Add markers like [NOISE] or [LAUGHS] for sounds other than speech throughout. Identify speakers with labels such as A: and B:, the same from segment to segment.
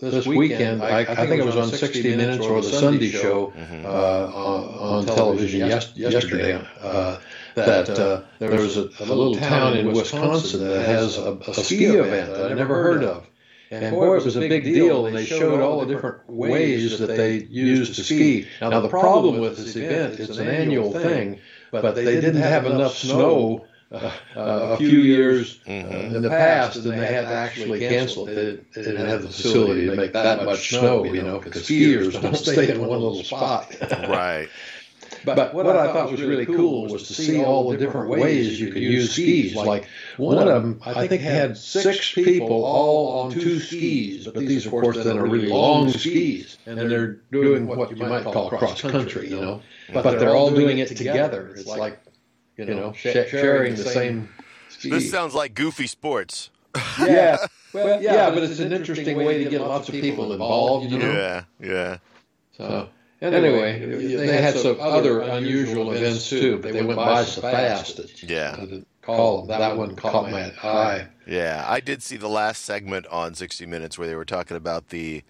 A: this weekend, I, I think it was on 60 Minutes or the Sunday Show mm-hmm. uh, on, on, television yes, yesterday. Uh, that uh, there was a, a, little town in Wisconsin that has a, a ski event that I never heard of. And boy, it was a big deal, and they showed all the different ways that they used to ski. Now, the problem with this event, it's an annual thing, but they didn't have enough snow uh, a few years mm-hmm. in the past, and they had to actually cancel it. They, didn't have the facility to make that much snow, you know, because skiers don't stay in one little spot. [LAUGHS]
B: right.
A: But, but what, what I thought was really cool was to see all the different ways you could use skis. Like one of them, I think, had six people all on two skis, but these, of course, then are really long skis, and they're doing what you might call cross country, you know. But they're all doing it together. It's like you know, sh- sharing the same.
B: Ski. This sounds like goofy sports. [LAUGHS]
A: yeah, well, yeah, but it's an interesting way to get lots of people involved. You know?
B: Yeah, yeah.
A: So anyway, they had some other unusual events too, but they went by so fast that
B: yeah.
A: Call them. That one caught my eye.
B: Yeah, I did see the last segment on 60 Minutes where they were talking about the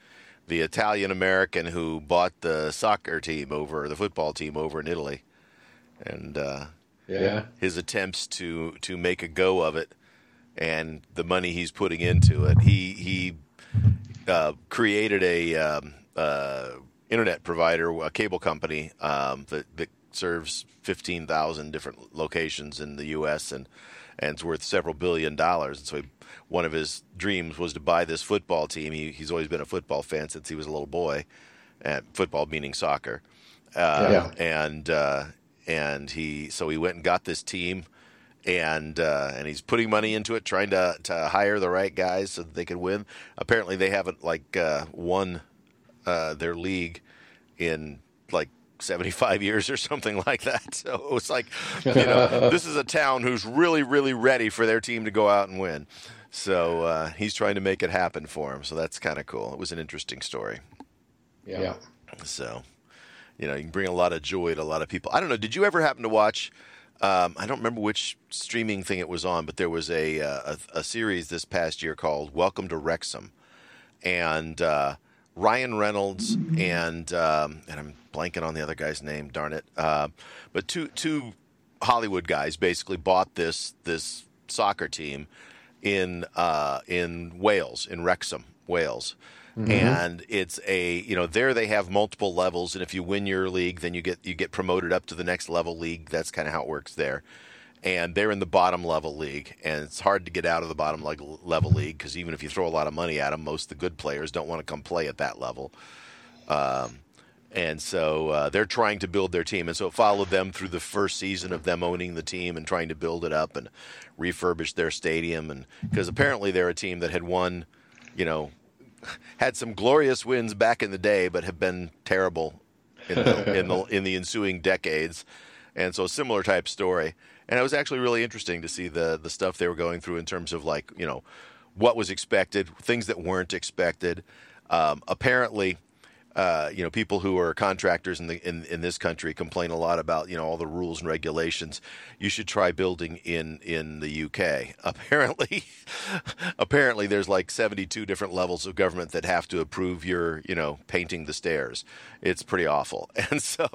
B: the Italian American who bought the soccer team over the football team over in Italy, and uh,
A: yeah.
B: his attempts to to make a go of it and the money he's putting into it. He he uh, created a um, uh, internet provider, a cable company um, that, that serves fifteen thousand different locations in the U.S. and and it's worth several billion dollars. And so he, one of his dreams was to buy this football team. He, he's always been a football fan since he was a little boy, and football meaning soccer. Uh, yeah. And uh, and he so he went and got this team and uh, and he's putting money into it, trying to to hire the right guys so that they can win. Apparently, they haven't like uh, won uh, their league in like 75 [LAUGHS] years or something like that. So it's like, you know, [LAUGHS] this is a town who's really, really ready for their team to go out and win. So uh, he's trying to make it happen for him. So that's kind of cool. It was an interesting story.
A: Yeah.
B: So you know, you can bring a lot of joy to a lot of people. I don't know. Did you ever happen to watch? Um, I don't remember which streaming thing it was on, but there was a uh, a, a, series this past year called Welcome to Wrexham, and uh, Ryan Reynolds and um, and I'm blanking on the other guy's name. Darn it! Uh, but two two Hollywood guys basically bought this this soccer team in uh, in Wales in Wrexham, Wales Mm-hmm. And it's a you know there they have multiple levels, and if you win your league, then you get you get promoted up to the next level league. That's kind of how it works there. And they're in the bottom level league, and it's hard to get out of the bottom level league because even if you throw a lot of money at them, most of the good players don't want to come play at that level. Um, and so uh, they're trying to build their team, and so it followed them through the first season of them owning the team and trying to build it up and refurbish their stadium, and because apparently they're a team that had won, you know, [LAUGHS] had some glorious wins back in the day, but have been terrible in the, in the, in the ensuing decades. And so, similar type story. And it was actually really interesting to see the the stuff they were going through in terms of like you know what was expected, things that weren't expected. Um, apparently, uh, you know, people who are contractors in the in, in this country complain a lot about you know all the rules and regulations. You should try building in in the UK. [LAUGHS] Apparently, [LAUGHS] apparently there's like 72 different levels of government that have to approve your you know painting the stairs. It's pretty awful. [LAUGHS] And so,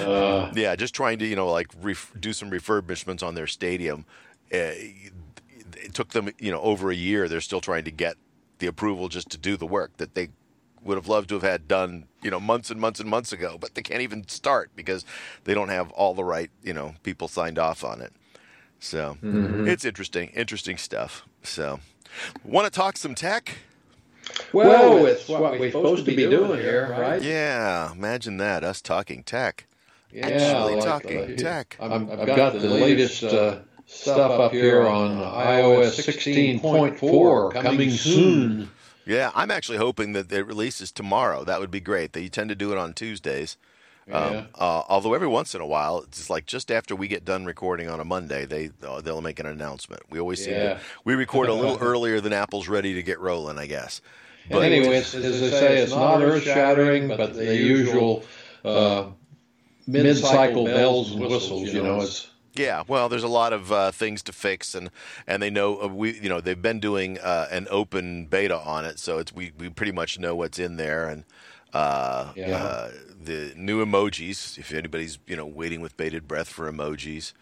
B: uh. yeah, just trying to you know like ref- do some refurbishments on their stadium. Uh, it took them you know over a year. They're still trying to get the approval just to do the work that they would have loved to have had done, you know, months and months and months ago, but they can't even start because they don't have all the right, you know, people signed off on it. So mm-hmm. it's interesting, interesting stuff. So, want to talk some tech?
A: Well, it's what, what we're supposed to be doing here, right?
B: Yeah, imagine that us talking tech. Yeah, Actually like talking tech.
A: i have got, got the latest uh, stuff up here on iOS 16.4 coming soon.
B: Yeah, I'm actually hoping that it releases tomorrow. That would be great. They tend to do it on Tuesdays. Yeah. Um, uh, although every once in a while, it's like just after we get done recording on a Monday, they uh, they'll make an announcement. We always seem yeah. to we record a little [LAUGHS] earlier than Apple's ready to get rolling, I guess.
A: But anyway, as they say, it's not earth shattering, but the usual uh, mid cycle bells and whistles. You know, it's
B: Yeah, well, there's a lot of uh, things to fix, and and they know uh, we, you know, they've been doing uh, an open beta on it, so it's we we pretty much know what's in there, and uh,
A: Yeah.
B: uh, the new emojis. If anybody's you know waiting with bated breath for emojis,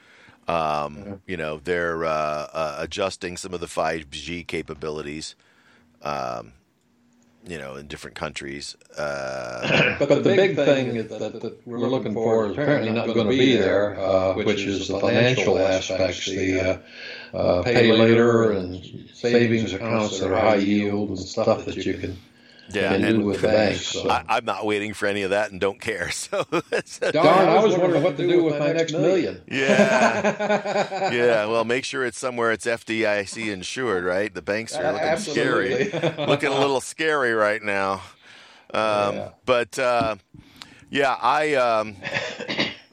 B: um, you know they're uh, uh, adjusting some of the 5G capabilities. Um, you know, in different countries. Uh, [COUGHS]
A: But, the big thing that, that, that we're looking for is apparently not going to be there, uh, which is the financial aspects, the uh, uh, pay later and savings accounts that are high yield and stuff that you can,
B: yeah,
A: can
B: and
A: do with the banks. So.
B: I, I'm not waiting for any of that and don't care. [LAUGHS] So, so
A: Darn, I was wondering what to do with my next million.
B: yeah, [LAUGHS] yeah. Well, make sure it's somewhere it's FDIC insured, right? The banks are looking scary, [LAUGHS] looking a little scary right now. Um,
A: Yeah.
B: But uh, yeah, I um,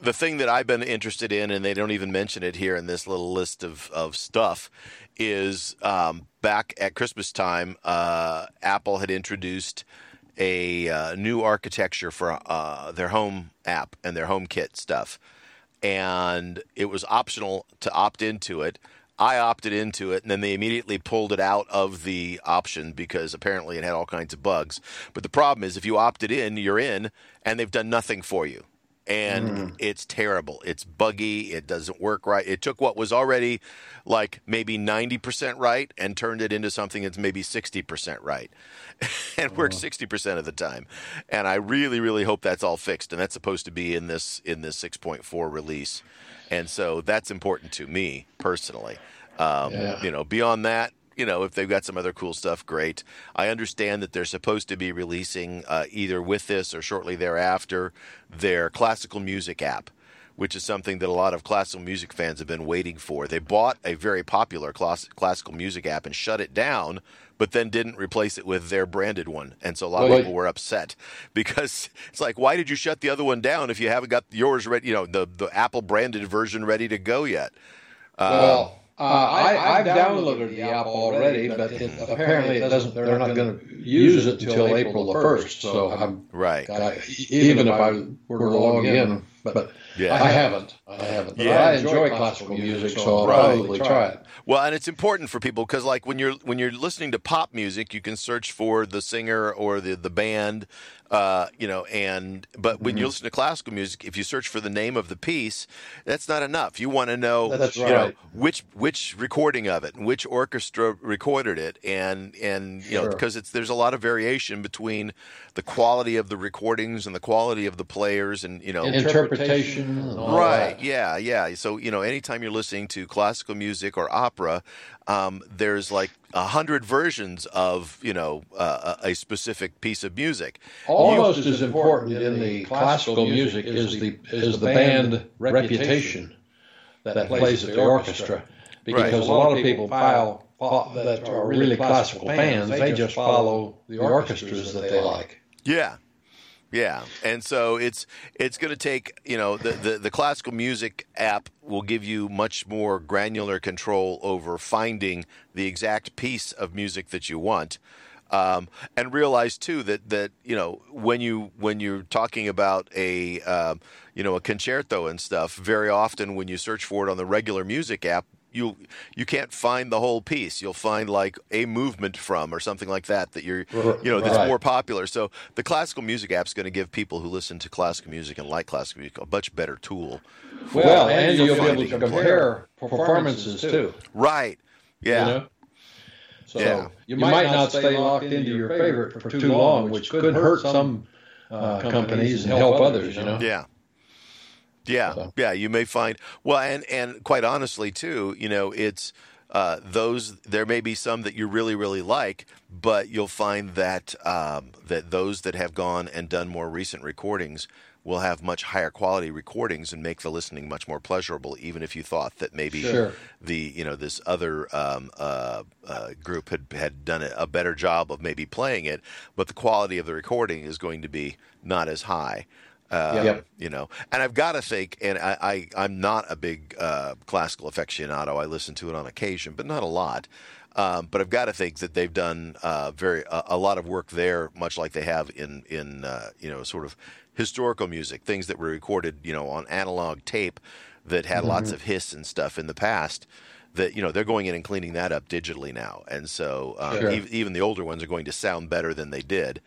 B: the thing that I've been interested in, and they don't even mention it here in this little list of of stuff, is um, back at Christmas time, uh, Apple had introduced a uh, new architecture for uh, their home app and their HomeKit stuff, and it was optional to opt into it. I opted into it, and then they immediately pulled it out of the option because apparently it had all kinds of bugs. But the problem is, if you opted in, you're in, and they've done nothing for you. And it's terrible. It's buggy. It doesn't work right. It took what was already like maybe 90% right and turned it into something that's maybe 60% right [LAUGHS] and works 60% of the time. And I really, really hope that's all fixed. And that's supposed to be in this in this 6.4 release. And so that's important to me personally. Um,
A: Yeah.
B: You know, beyond that, you know, if they've got some other cool stuff, great. I understand that they're supposed to be releasing uh, either with this or shortly thereafter their classical music app, which is something that a lot of classical music fans have been waiting for. They bought a very popular class- classical music app and shut it down, but then didn't replace it with their branded one. And so a lot of people were upset [LAUGHS] because it's like, why did you shut the other one down if you haven't got yours ready, you know, the, the Apple branded version ready to go yet?
A: Well, uh, I, I've downloaded the app already, but it, apparently it doesn't. They're not going to use it until April the first. So I'm
B: Right.
A: I, even if I were to log in, but
B: Yeah.
A: I haven't. I haven't. But
B: Yeah.
A: I enjoy classical music, so I'll
B: Right.
A: probably try it.
B: Well, and it's important for people because, like, when you're when you're listening to pop music, you can search for the singer or the the band, uh, you know. And but when
A: Mm-hmm.
B: you listen to classical music, if you search for the name of the piece, that's not enough. You want to know,
A: That's
B: you know, which which recording of it, which orchestra recorded it, and and you know because it's there's a lot of variation between the quality of the recordings and the quality of the players, and you know,
A: Interpretation, all
B: Right. Yeah. Yeah. So you know, anytime you're listening to classical music or opera, um, there's like a hundred versions of you know uh, a specific piece of music.
A: Almost as important in the classical music is the is the band reputation that plays at the orchestra, because a lot of people file that are really classical fans. They just follow the orchestras that they like.
B: Yeah. Yeah, and so it's it's going to take you know the, the the classical music app will give you much more granular control over finding the exact piece of music that you want, um, and realize too that that you know when you when you're talking about a um, you know a concerto and stuff, very often when you search for it on the regular music app, you you can't find the whole piece. You'll find like a movement from or something like that that you're you know that's
A: Right.
B: more popular. So the classical music app is going to give people who listen to classical music and like classical music a much better tool.
A: Well, and
B: for
A: you'll be able to compare performances too.
B: Right. Yeah.
A: You know? So
B: Yeah.
A: you might not stay locked into your favorite for too long, which could hurt some uh, companies and help others. You know.
B: Yeah. Yeah,
A: So-
B: yeah. You may find well, and and quite honestly too, you know, it's uh, those. There may be some that you really really like, but you'll find that um, that those that have gone and done more recent recordings will have much higher quality recordings and make the listening much more pleasurable. Even if you thought that maybe
A: Sure.
B: the you know this other um, uh, uh, group had had done a, a better job of maybe playing it, but the quality of the recording is going to be not as high. Uh,
A: Yep.
B: You know, and I've got to think, and I, I I'm not a big uh, classical aficionado. I listen to it on occasion, but not a lot. Um, but I've got to think that they've done uh, very a, a lot of work there, much like they have in in uh, you know sort of historical music, things that were recorded you know on analog tape that had mm-hmm. lots of hiss and stuff in the past that you know they're going in and cleaning that up digitally now, and so um, sure. e- even the older ones are going to sound better than they did.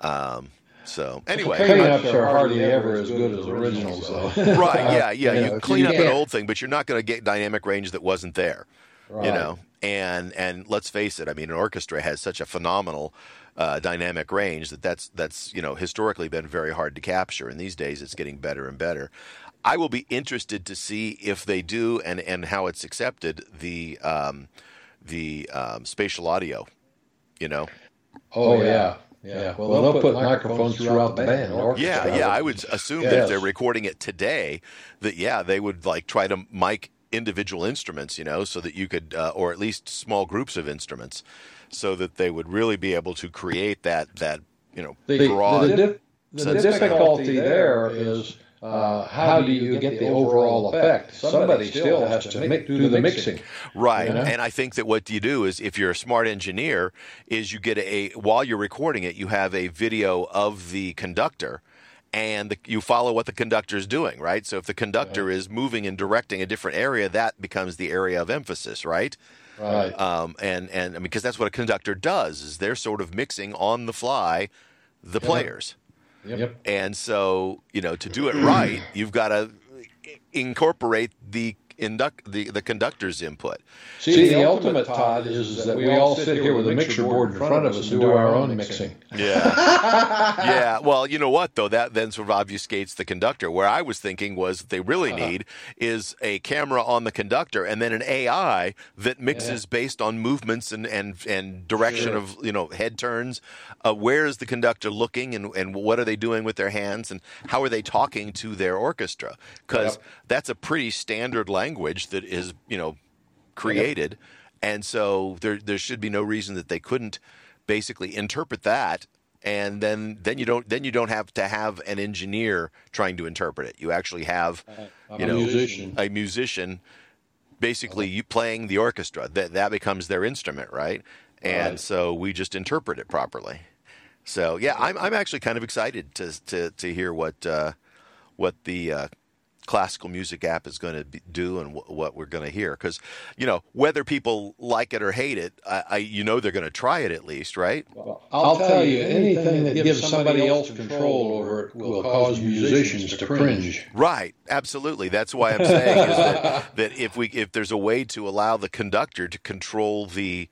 B: Um, so anyway,
A: cleanups are hardly ever as good as originals, though. [LAUGHS]
B: right? Yeah, yeah. you, you clean up an old thing, but you're not going to get dynamic range that wasn't there. Right. You know, and and let's face it. I mean, an orchestra has such a phenomenal uh, dynamic range that that's that's you know historically been very hard to capture, and these days it's getting better and better. I will be interested to see if they do and, and how it's accepted the um, the um, spatial audio. You know.
A: Oh, oh yeah. Yeah. Well, well they'll, they'll, put microphones throughout the band.
B: Yeah, yeah. I would assume yes. that if they're recording it today, that yeah, they would like try to mic individual instruments, you know, so that you could, uh, or at least small groups of instruments, so that they would really be able to create that that you know
A: the, broad. The, the, the difficulty there is uh, how do you get the overall effect? Somebody still has to make, do the mixing.
B: Right. You know? And I think that what you do is if you're a smart engineer is you get a while you're recording it, you have a video of the conductor and the, you follow what the conductor is doing, right? So if the conductor right. is moving and directing a different area, that becomes the area of emphasis, right?
A: Right.
B: Um, and and I mean, because that's what a conductor does is they're sort of mixing on the fly the players.
A: Yep.
B: And so, you know, to do it right, you've got to incorporate the induct the, the conductor's input.
A: See, See the, the, ultimate, Todd, is, is that we all sit here with a mixer board in front of us and do our own mixing.
B: Yeah. [LAUGHS] yeah. Well, you know what, though? That then sort of obfuscates the conductor. Where I was thinking was they really uh-huh. need is a camera on the conductor and then an AI that mixes yeah. based on movements and, and, and direction sure. of, you know, head turns. Uh, where is the conductor looking and, and what are they doing with their hands and how are they talking to their orchestra? Because yep. That's a pretty standard language that is, you know, created. Yep. And so there there should be no reason that they couldn't basically interpret that and then then you don't then you don't have to have an engineer trying to interpret it. You actually have
A: uh, you know musician.
B: a musician basically you playing the orchestra. That that becomes their instrument, right? And right. so we just interpret it properly. So yeah, I'm I'm actually kind of excited to to to hear what uh, what the uh, classical music app is going to do and w- what we're going to hear. Because you know whether people like it or hate it, I, I you know they're going to try it at least, right?
A: Well, I'll, I'll tell you, anything that gives somebody else control over it will cause musicians to cringe.
B: Right, absolutely. That's why I'm saying is that, [LAUGHS] that if we if there's a way to allow the conductor to control the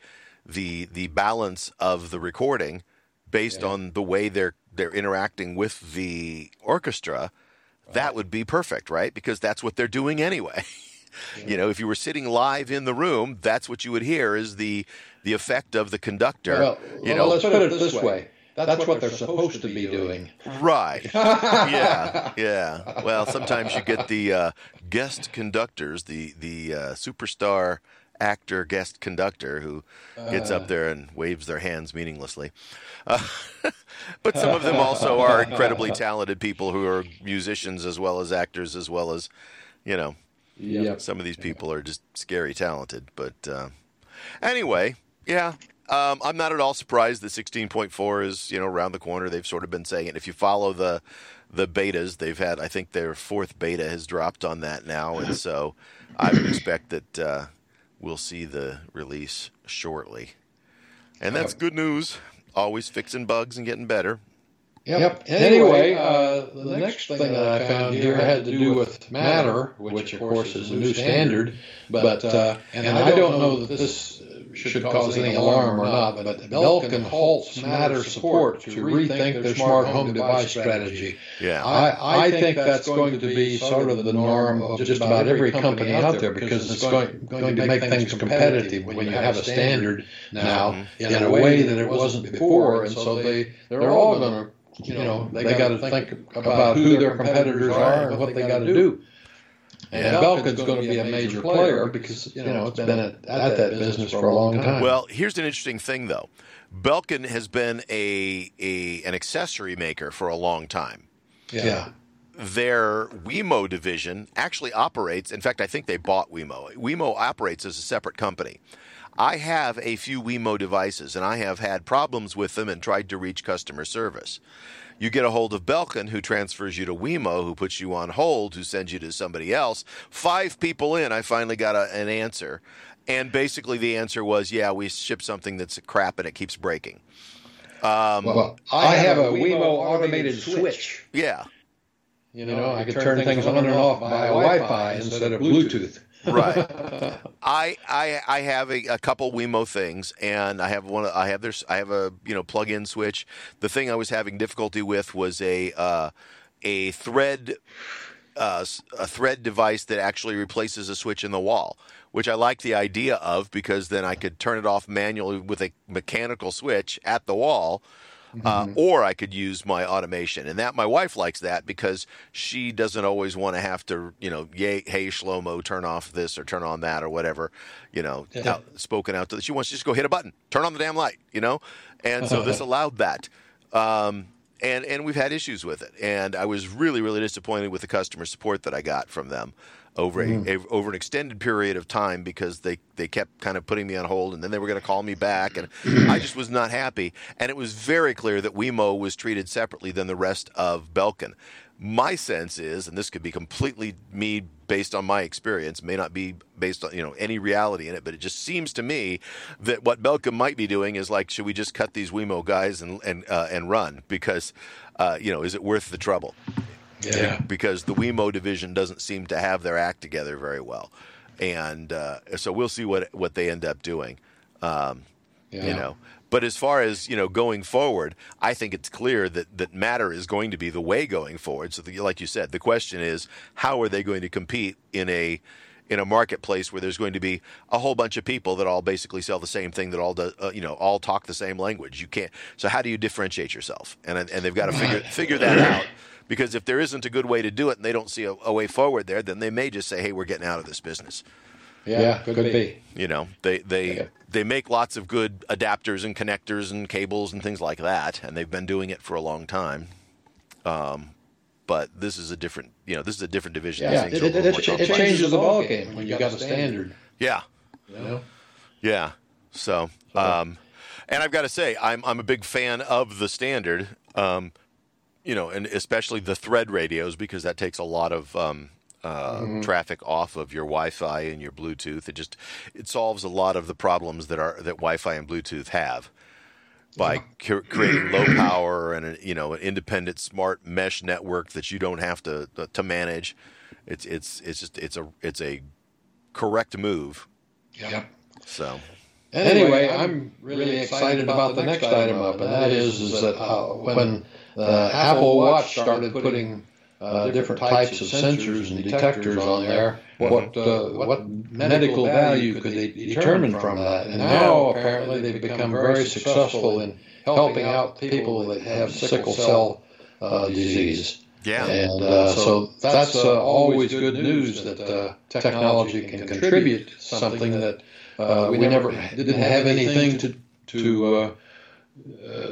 B: the the balance of the recording based yeah. on the way they're they're interacting with the orchestra that would be perfect, right? Because that's what they're doing anyway. Yeah. [LAUGHS] you know, if you were sitting live in the room, that's what you would hear is the the effect of the conductor.
A: Well,
B: you
A: know, let's put it this way. That's, that's what, what, they're supposed, supposed to be doing.
B: Right. [LAUGHS] yeah. Yeah. Well, sometimes you get the uh, guest conductors, the the uh, superstar actor guest conductor who gets up uh. there and waves their hands meaninglessly. Uh, [LAUGHS] but some of them [LAUGHS] also are incredibly talented people who are musicians as well as actors, as well as, you know, yep. some of these people are just scary talented. But uh, anyway, yeah. Um, I'm not at all surprised that 16.4 is, you know, around the corner. They've sort of been saying it. If you follow the the betas, they've had, I think their fourth beta has dropped on that now, and so I would expect that uh, we'll see the release shortly. And that's good news. Always fixing bugs and getting better.
A: Yep. yep. Anyway, uh, the next thing that I found here had to do with Matter, which of course is a new standard. But uh, and I don't know that this should cause any alarm or not, but Belkin halts Matter support to rethink their smart home device strategy.
B: Yeah.
A: I, I think that's going to be sort of the norm of just about every company out there because it's going, going to make things competitive when you have a standard now mm-hmm. in a way that it wasn't before. And so they, they're all going to, you know, they got to think about who their competitors are and what they got to do. And Belkin's going to be a major player because you know it's been at, at that business for a long time.
B: Well, here's an interesting thing though. Belkin has been a, a an accessory maker for a long time.
A: Yeah. yeah.
B: Their Wemo division actually operates. In fact, I think they bought Wemo. Wemo operates as a separate company. I have a few Wemo devices, and I have had problems with them and tried to reach customer service. You get a hold of Belkin, who transfers you to Wemo, who puts you on hold, who sends you to somebody else. Five people in, I finally got a, an answer. And basically, the answer was, yeah, we ship something that's crap and it keeps breaking.
A: Um, well, I have a Wemo automated switch.
B: Yeah.
A: You know, I can turn things on and off by Wi-Fi instead of Bluetooth.
B: Right. [LAUGHS] I, I I have a, a, couple Wemo things, and I have one. I have this. I have a you know plug-in switch. The thing I was having difficulty with was a uh, a thread uh, a thread device that actually replaces a switch in the wall, which I like the idea of because then I could turn it off manually with a mechanical switch at the wall uh, mm-hmm. or I could use my automation. And that my wife likes that because she doesn't always want to have to, you know, yay, hey Shlomo, turn off this or turn on that or whatever, you know, yeah. out, spoken out to. She wants to just go hit a button, turn on the damn light, you know, and so this allowed that. Um, and and we've had issues with it, and I was really really disappointed with the customer support that I got from them over mm. a, a, over an extended period of time because they, they kept kind of putting me on hold and then they were going to call me back and I just was not happy and it was very clear that Wemo was treated separately than the rest of Belkin. My sense is, and this could be completely me based on my experience, may not be based on you know any reality in it, but it just seems to me that what Belkin might be doing is like, should we just cut these Wemo guys and and uh, and run because uh, you know is it worth the trouble?
A: Yeah.
B: Because the Wemo division doesn't seem to have their act together very well, and uh, so we'll see what what they end up doing. Um, yeah. You know, but as far as you know, going forward, I think it's clear that that matter is going to be the way going forward. So, the, like you said, the question is, how are they going to compete in a in a marketplace where there's going to be a whole bunch of people that all basically sell the same thing that all do, uh, you know all talk the same language. You can't. So how do you differentiate yourself? And and they've got to figure [LAUGHS] figure that out because if there isn't a good way to do it and they don't see a, a way forward there, then they may just say, "Hey, we're getting out of this business."
A: Yeah, yeah could, could be. be.
B: You know, they they yeah. They make lots of good adapters and connectors and cables and things like that, and they've been doing it for a long time. Um, but this is a different, you know, this is a different division.
A: Yeah, it, it, it, it changes the ball game when you got a standard.
B: Yeah.
A: You know?
B: Yeah. So, um, and I've got to say, I'm I'm a big fan of the standard. Um, you know, and especially the thread radios because that takes a lot of um, uh, mm-hmm. traffic off of your Wi-Fi and your Bluetooth. It just it solves a lot of the problems that are that Wi-Fi and Bluetooth have by yeah. cu- creating low [CLEARS THROAT] power and a, you know an independent smart mesh network that you don't have to uh, to manage. It's it's it's just it's a it's a correct move.
A: Yep.
B: So.
A: Anyway, I'm really excited about the next item up, and that is, is that uh, when the Apple Watch started putting uh, different types of sensors and detectors on there. What uh, what medical value could they determine from that? And now apparently they've become very successful in helping out people that have sickle cell uh, disease.
B: Yeah.
A: And uh, so that's uh, always good news that uh, technology can contribute something that we never didn't have anything to to uh,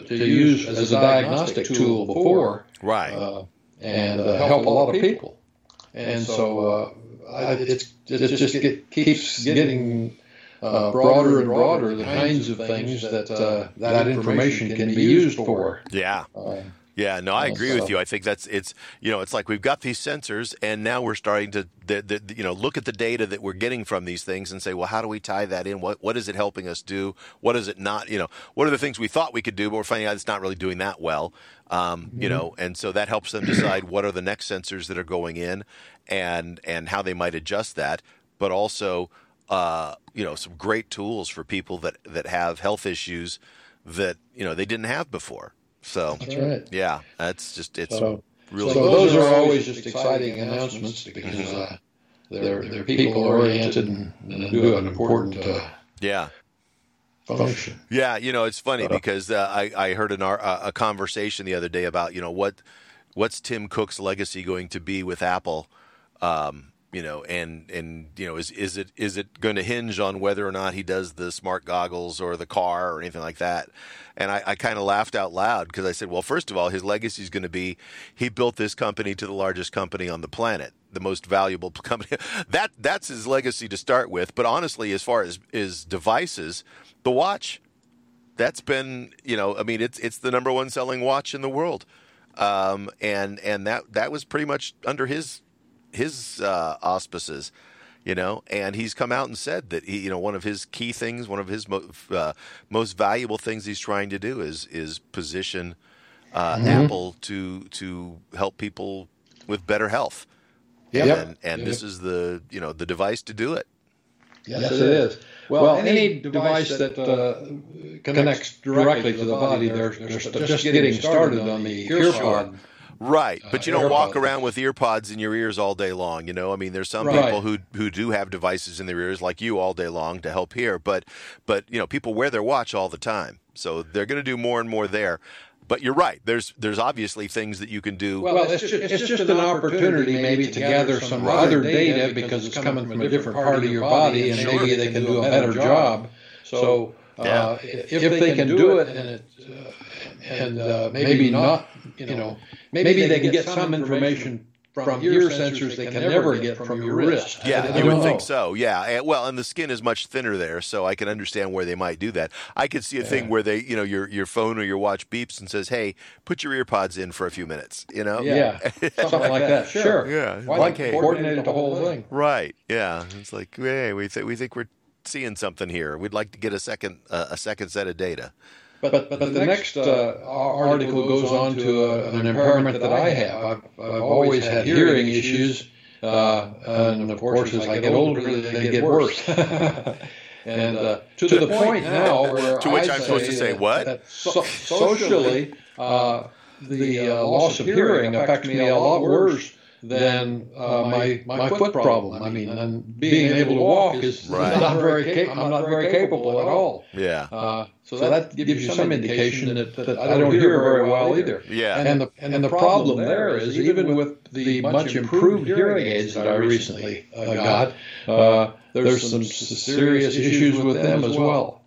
A: to use as a diagnostic tool before,
B: right? Uh,
A: and uh, help a lot of people. And so I, it's it just get, keeps getting uh, broader and broader the kinds of things that uh, that information can be used for.
B: Yeah. Uh, yeah, no, I agree with you. I think that's it's you know it's like we've got these sensors, and now we're starting to the, the, you know look at the data that we're getting from these things and say, well, how do we tie that in? What what is it helping us do? What is it not? You know, what are the things we thought we could do, but we're finding out it's not really doing that well. Um, mm-hmm. You know, and so that helps them decide what are the next sensors that are going in, and and how they might adjust that, but also. Uh, you know, some great tools for people that, that have health issues that you know they didn't have before. So
A: that's right.
B: Yeah, that's just it's so, really.
A: So those are always just exciting announcements because mm-hmm. uh, they're they're people oriented and, and do an important uh,
B: yeah
A: function.
B: Yeah, you know it's funny because uh, I I heard an, uh, a conversation the other day about you know what what's Tim Cook's legacy going to be with Apple. Um, you know, and and you know, is is it is it going to hinge on whether or not he does the smart goggles or the car or anything like that? And I, I kind of laughed out loud because I said, well, first of all, his legacy is going to be he built this company to the largest company on the planet, the most valuable [LAUGHS] company. that that's his legacy to start with. But honestly, as far as his devices, the watch, that's been you know, I mean, it's it's the number one selling watch in the world. Um, and and that that was pretty much under his his uh, auspices, you know. And he's come out and said that he, you know, one of his key things, one of his mo- uh, most valuable things he's trying to do is is position uh, mm-hmm. Apple to to help people with better health.
A: Yep.
B: And, and yep. this is the you know the device to do it.
A: Yes, yes it is. Well, well any, any, device that, that uh, connects directly to the body, they're, they're, they're just getting started on the earpod.
B: Right, uh, but you don't walk around with earpods in your ears all day long. You know, I mean, there's some right. people who who do have devices in their ears, like you, all day long to help hear. But but you know, people wear their watch all the time, so they're going to do more and more there. But you're right. There's there's obviously things that you can do.
A: Well, it's just, it's just an opportunity maybe to gather some other data because it's coming from a different part of your body, and maybe they can do a better job. So uh, if, if they can do it and it, uh, and uh, maybe not, you know, maybe they can get some information from ear sensors they can never get from your wrist.
B: Yeah, you would know. think so. Yeah, well, and the skin is much thinner there, so I can understand where they might do that. I could see a yeah. thing where they, you know, your your phone or your watch beeps and says, "Hey, put your earpods in for a few minutes." You know,
A: yeah, [LAUGHS] something like that. Sure.
B: Yeah,
A: Why like hey, coordinate the whole thing.
B: Right. Yeah, it's like, hey, we think we think we're seeing something here. We'd like to get a second uh, a second set of data.
A: But, but, but, the, next uh, article goes on to a, an impairment that I have. I've, I've always had hearing issues, uh, and of course, as I get older, they get worse. [LAUGHS] and uh, to, to, the point now where
B: to which I am supposed to say what
A: so, socially, uh, the uh, loss of hearing affects me a lot worse than uh, my my foot problem. I mean, and being able to walk is right. not very cap- I'm not very capable at all.
B: Yeah.
A: Uh, so, so that, gives you some indication that, that I don't hear very well either.
B: Yeah.
A: And the and the problem there is even with the much improved hearing aids that I recently uh, got, uh, there's some serious issues with them as well.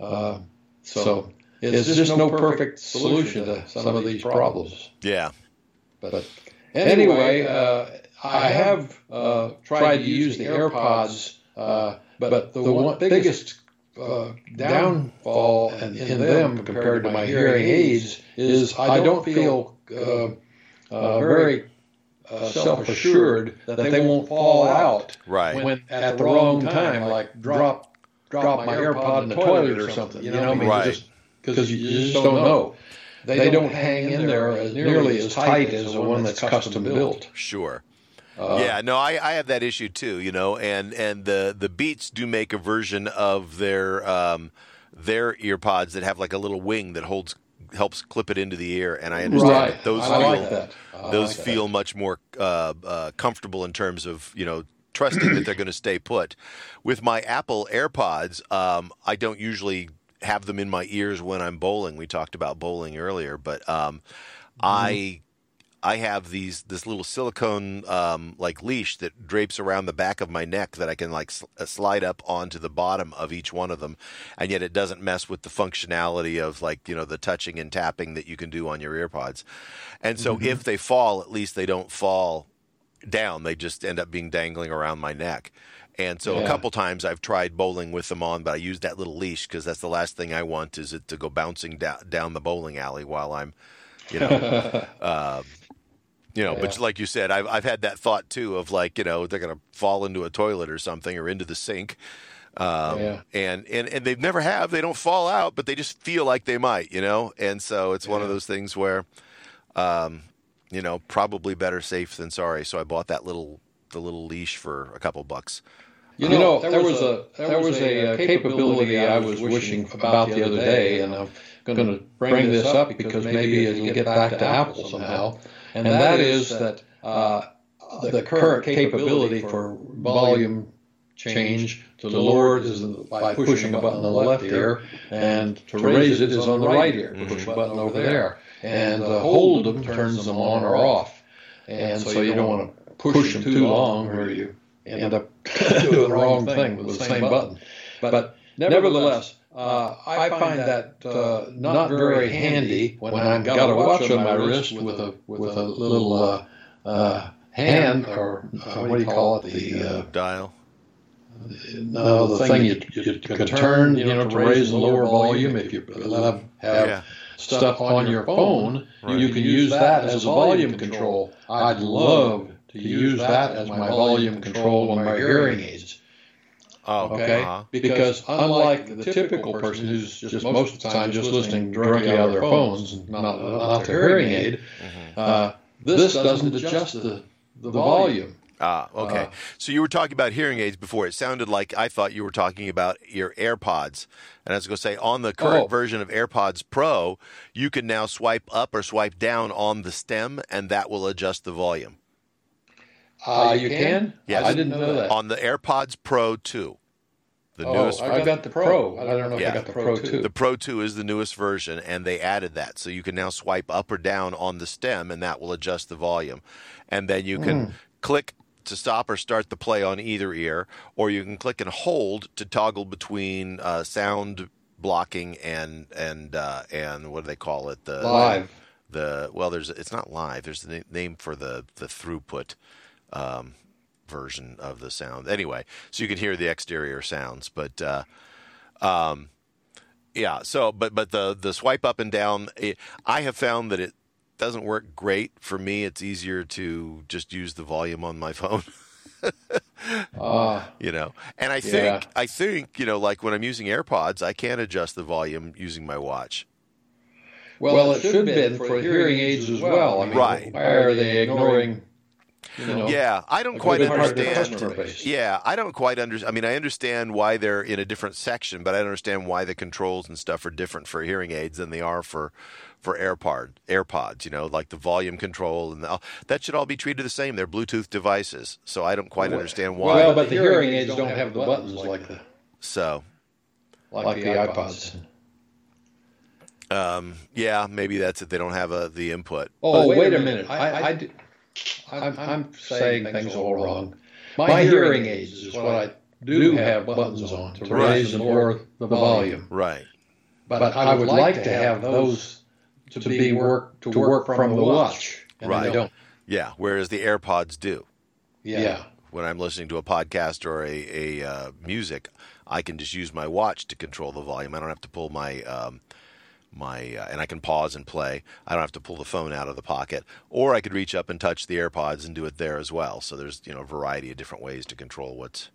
A: Uh, so it's just no perfect solution to some of these problems.
B: Yeah.
A: But Anyway, uh, I have uh, tried to use the AirPods, uh, but the one, biggest uh, downfall in, in, them compared to my hearing aids is I don't feel uh, uh, very self assured that they won't fall out
B: right.
A: when at the wrong time, like drop drop my AirPod in the toilet or something. You know, I mean,
B: right.
A: because you, you just don't know they, they don't, don't hang in there as nearly as tight as the one that's custom built.
B: Sure. Uh, yeah, no, I, I have that issue too, you know, and, and the, the Beats do make a version of their um, their earpods that have like a little wing that holds helps clip it into the ear, and I understand
A: right.
B: that those
A: I
B: feel
A: like that.
B: those
A: like
B: feel
A: that.
B: much more uh, uh, comfortable in terms of you know trusting that they're going to stay put. With my Apple AirPods, um, I don't usually have them in my ears when I'm bowling. We talked about bowling earlier, but um, mm-hmm. I I have these this little silicone um, like leash that drapes around the back of my neck that I can like sl- uh, slide up onto the bottom of each one of them, and yet it doesn't mess with the functionality of like you know the touching and tapping that you can do on your earpods. And so mm-hmm. if they fall, at least they don't fall down; they just end up being dangling around my neck. And so yeah. a couple times I've tried bowling with them on, but I use that little leash because that's the last thing I want is it to go bouncing da- down the bowling alley while I'm, you know, uh, [LAUGHS] you know. Yeah. But like you said, I've I've had that thought too of like you know they're gonna fall into a toilet or something or into the sink. Um, yeah. and, and, and they never have, they don't fall out, but they just feel like they might, you know? And so it's one of those things where, um, you know, probably better safe than sorry. So I bought that little, the little leash for a couple bucks.
A: You know, you know there, was a, there was a, a capability I was wishing about the other day, and I'm going to bring this up because maybe it'll get back to Apple somehow. And that is that uh, the current capability for volume change to lower it is by pushing a button on the left ear, and to raise it is on the right ear. Push a button over there, and uh, hold them turns them on or off. And so you don't want to push them too long, or you end up doing [LAUGHS] the wrong thing with the same button. But nevertheless, uh, I find that uh, not very handy when I've got a watch on my wrist with a with a little uh, uh hand or uh, what do you call it the uh,
B: dial.
A: No, the thing you, you can turn, you know, to raise and lower volume. If you have, have yeah. stuff on your phone, right. you can use that as a volume control. I'd love to use that as my volume control on my hearing aids.
B: Oh,
A: okay. Uh-huh. Because unlike the typical person who's just most of the time just listening directly out of their phones, and not, not their hearing aid, mm-hmm. uh, this doesn't adjust the, the volume.
B: Ah, okay. Uh, so you were talking about hearing aids before. It sounded like I thought you were talking about your AirPods. And I was going to say, on the current oh. version of AirPods Pro, you can now swipe up or swipe down on the stem, and that will adjust the volume.
A: Uh, you can?
B: Yes.
A: I didn't know that.
B: On the AirPods Pro 2.
A: The oh, newest I got the Pro. I don't know yeah. if I got the Pro 2.
B: The Pro 2 is the newest version, and they added that. So you can now swipe up or down on the stem, and that will adjust the volume. And then you can mm. click to stop or start the play on either ear, or you can click and hold to toggle between uh, sound blocking and and uh, and what do they call it?
A: The live.
B: The well, there's it's not live. There's a name for the the throughput. Um, version of the sound. Anyway, so you can hear the exterior sounds, but uh, um, yeah. So, but but the the swipe up and down, it, I have found that it doesn't work great for me. It's easier to just use the volume on my [LAUGHS] phone. uh, you know, and I think yeah. I think you know, like when I'm using AirPods, I can't adjust the volume using my watch.
A: Well, well it, should have been for hearing aids as well. I mean,
B: right?
A: Why are they ignoring?
B: You know, yeah, I don't quite understand. Yeah, I don't quite understand. I mean, I understand why they're in a different section, but I don't understand why the controls and stuff are different for hearing aids than they are for for AirPod, AirPods, you know, like the volume control and the, that should all be treated the same. They're Bluetooth devices, so I don't quite well, understand why.
A: Well, but the hearing aids don't have the buttons like the
B: so
A: like, like the, the iPods.
B: Um, yeah, maybe that's it. They don't have a, the input.
A: Oh, wait, wait a minute. I, I, I I'm, I'm saying things all wrong. My hearing aids is what I do have buttons on to raise and lower the volume.
B: Right.
A: But I would like to have those to be work to work from the watch, and right. don't.
B: Yeah, whereas the AirPods do.
A: Yeah. yeah.
B: When I'm listening to a podcast or a, a uh, music, I can just use my watch to control the volume. I don't have to pull my um, my uh, and I can pause and play. I don't have to pull the phone out of the pocket, or I could reach up and touch the AirPods and do it there as well. So there's you know a variety of different ways to control what's.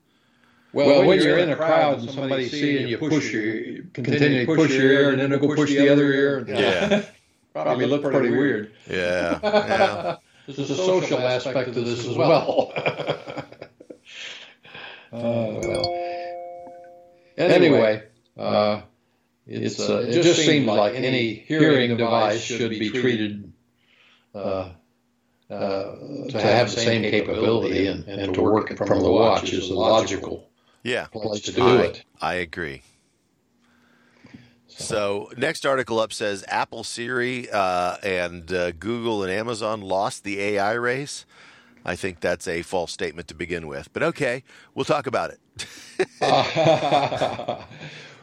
A: Well, well when, you're, in a crowd and somebody's seeing you push your, you continue to push your ear and then go push the other ear.
B: Yeah. [LAUGHS]
A: Probably look pretty weird.
B: Yeah. [LAUGHS] yeah.
A: There's a social aspect to this as well. [LAUGHS] uh, well. Anyway, uh, it's, uh, it just seems like any hearing device should be treated uh, uh, to have the same capability and, and to work from the watch is a logical
B: yeah,
A: place to do
B: I,
A: it.
B: I agree. So next article up says Apple Siri uh, and uh, Google and Amazon lost the AI race. I think that's a false statement to begin with, but okay, we'll talk about it. [LAUGHS]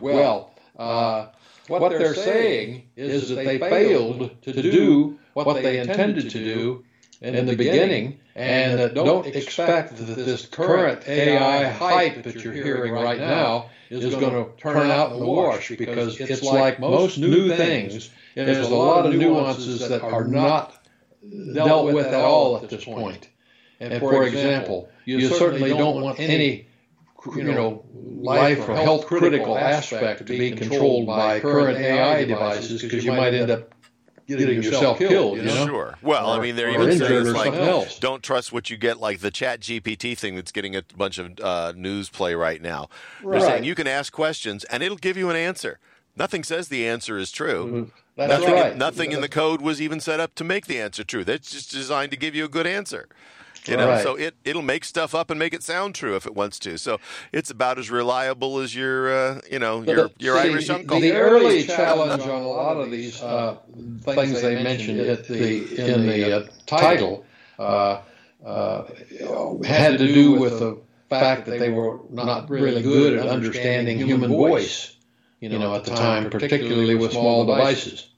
A: well, [LAUGHS] uh, what, what, they're, saying is that they failed to do what they intended to do in the beginning, and that don't expect that this current AI hype that you're hearing right now is going to turn out in the wash because it's like most new things. There's a lot of nuances that are not dealt with at all at this point. And for example, you certainly don't want any you know, life or health critical aspect to be controlled by current AI devices because you might end up getting yourself killed. You know?
B: Sure. Well, or, I mean, they're even saying like, else. don't trust what you get, like the Chat GPT thing that's getting a bunch of uh, news play right now. Right. They're saying you can ask questions and it'll give you an answer. Nothing says the answer is true.
A: Mm-hmm. That's
B: nothing,
A: right.
B: Nothing in the code was even set up to make the answer true. That's just designed to give you a good answer. You know, right. so it it'll make stuff up and make it sound true if it wants to. So it's about as reliable as your uh, you know your your see, Irish uncle.
A: The, the early challenge on a lot of these uh, things they mentioned at the in the uh, title uh, uh, had to do with the fact that they were not really good at understanding human voice, you know, at the time, particularly with small devices.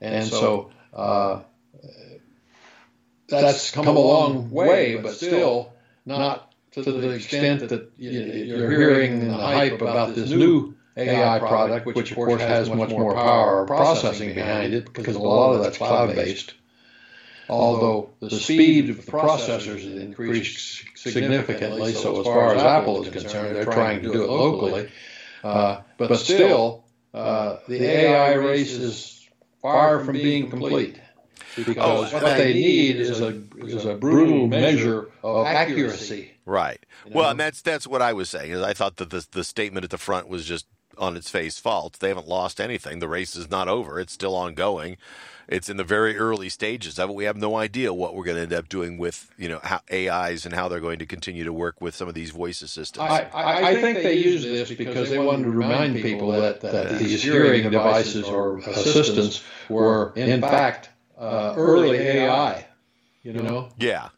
A: And so uh, that's come a long way, but still not to the extent that you're hearing the hype about this new AI product, which of course has much more power processing behind it because a lot of that's cloud based. Although the speed of the processors has increased significantly, so as far as Apple is concerned, they're trying to do it locally. Uh, but still, uh, the AI race is far from being complete because oh, what they need is a is a brutal measure of accuracy.
B: Right. You know? Well, and that's that's what I was saying. Is I thought that the the statement at the front was just on its face false. They haven't lost anything. The race is not over. It's still ongoing. It's in the very early stages of it. We have no idea what we're going to end up doing with you know how AIs and how they're going to continue to work with some of these voice assistants.
A: I, I, I think they use this because they wanted to remind people that, that these hearing devices or assistants were in fact uh, early AI. You know.
B: Yeah.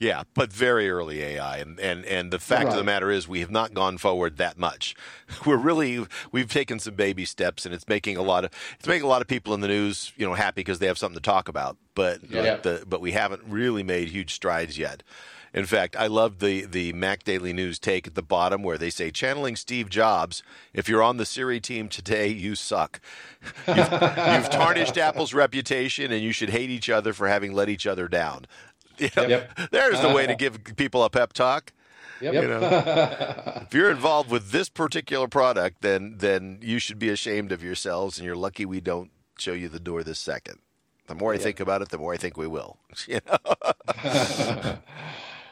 B: Yeah, but very early AI, and and, and the fact right. of the matter is, we have not gone forward that much. [LAUGHS] We're really we've taken some baby steps, and it's making a lot of it's making a lot of people in the news, you know, happy because they have something to talk about. But yeah. the, but we haven't really made huge strides yet. In fact, I love the the Mac Daily News take at the bottom where they say, channeling Steve Jobs, if you're on the Siri team today, you suck. [LAUGHS] You've, you've tarnished Apple's reputation, and you should hate each other for having let each other down. [LAUGHS] You know, yep. There's the way to [LAUGHS] give people a pep talk. Yep. You know, if you're involved with this particular product, then then you should be ashamed of yourselves, and you're lucky we don't show you the door this second. The more I yep. think about it, the more I think we will. You know?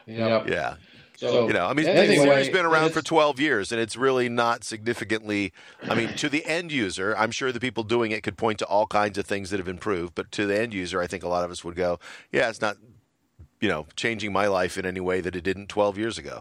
B: Yep. Yeah. So, you know, I mean, anyway, Siri's been around for 12 years, and it's really not significantly. I mean, to the end user, I'm sure the people doing it could point to all kinds of things that have improved, but to the end user, I think a lot of us would go, "Yeah, it's not you know, changing my life in any way that it didn't 12 years ago.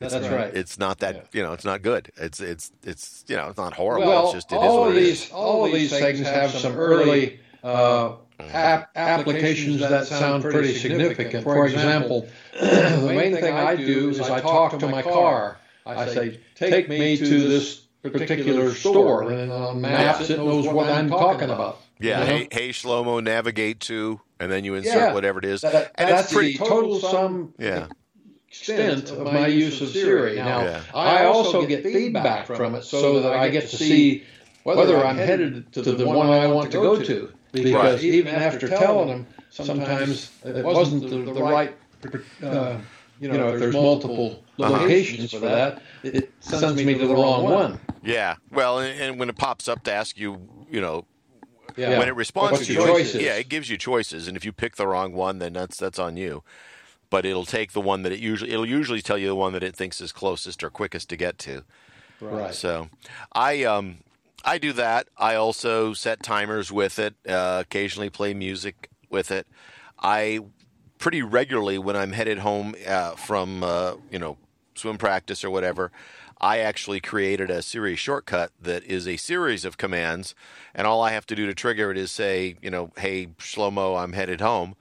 A: It's That's right.
B: It's not that yeah. you know. It's not good. It's it's it's you know. It's not horrible.
A: Well,
B: it's just it
A: all of these all of these things have some early uh, ap- applications that sound pretty significant. For example, the main thing I do is I talk to my car. I say, "Take me to this particular store," and on maps it knows what I'm talking about.
B: Yeah. You know? Hey, hey, Shlomo, navigate to and then you insert yeah, whatever it is. That,
A: and that's pretty the total sum yeah. extent of my use of Siri. Now, yeah. I also get feedback from it so that I get to see whether I'm headed to the one I want to go to. Because right. even after telling them, sometimes it wasn't the, the right. Uh, you know, if there's multiple locations for that, it sends me to the wrong one.
B: Yeah. Well, and when it pops up to ask you, you know,
A: yeah.
B: When it responds What's to choices, choices, yeah, it gives you choices, and if you pick the wrong one, then that's that's on you. But it'll take the one that it usually it'll usually tell you the one that it thinks is closest or quickest to get to.
A: Right.
B: So, I um I do that. I also set timers with it. Uh, occasionally play music with it. I pretty regularly when I'm headed home uh, from uh, you know swim practice or whatever. I actually created a Siri shortcut that is a series of commands, and all I have to do to trigger it is say, you know, hey, Shlomo, I'm headed home.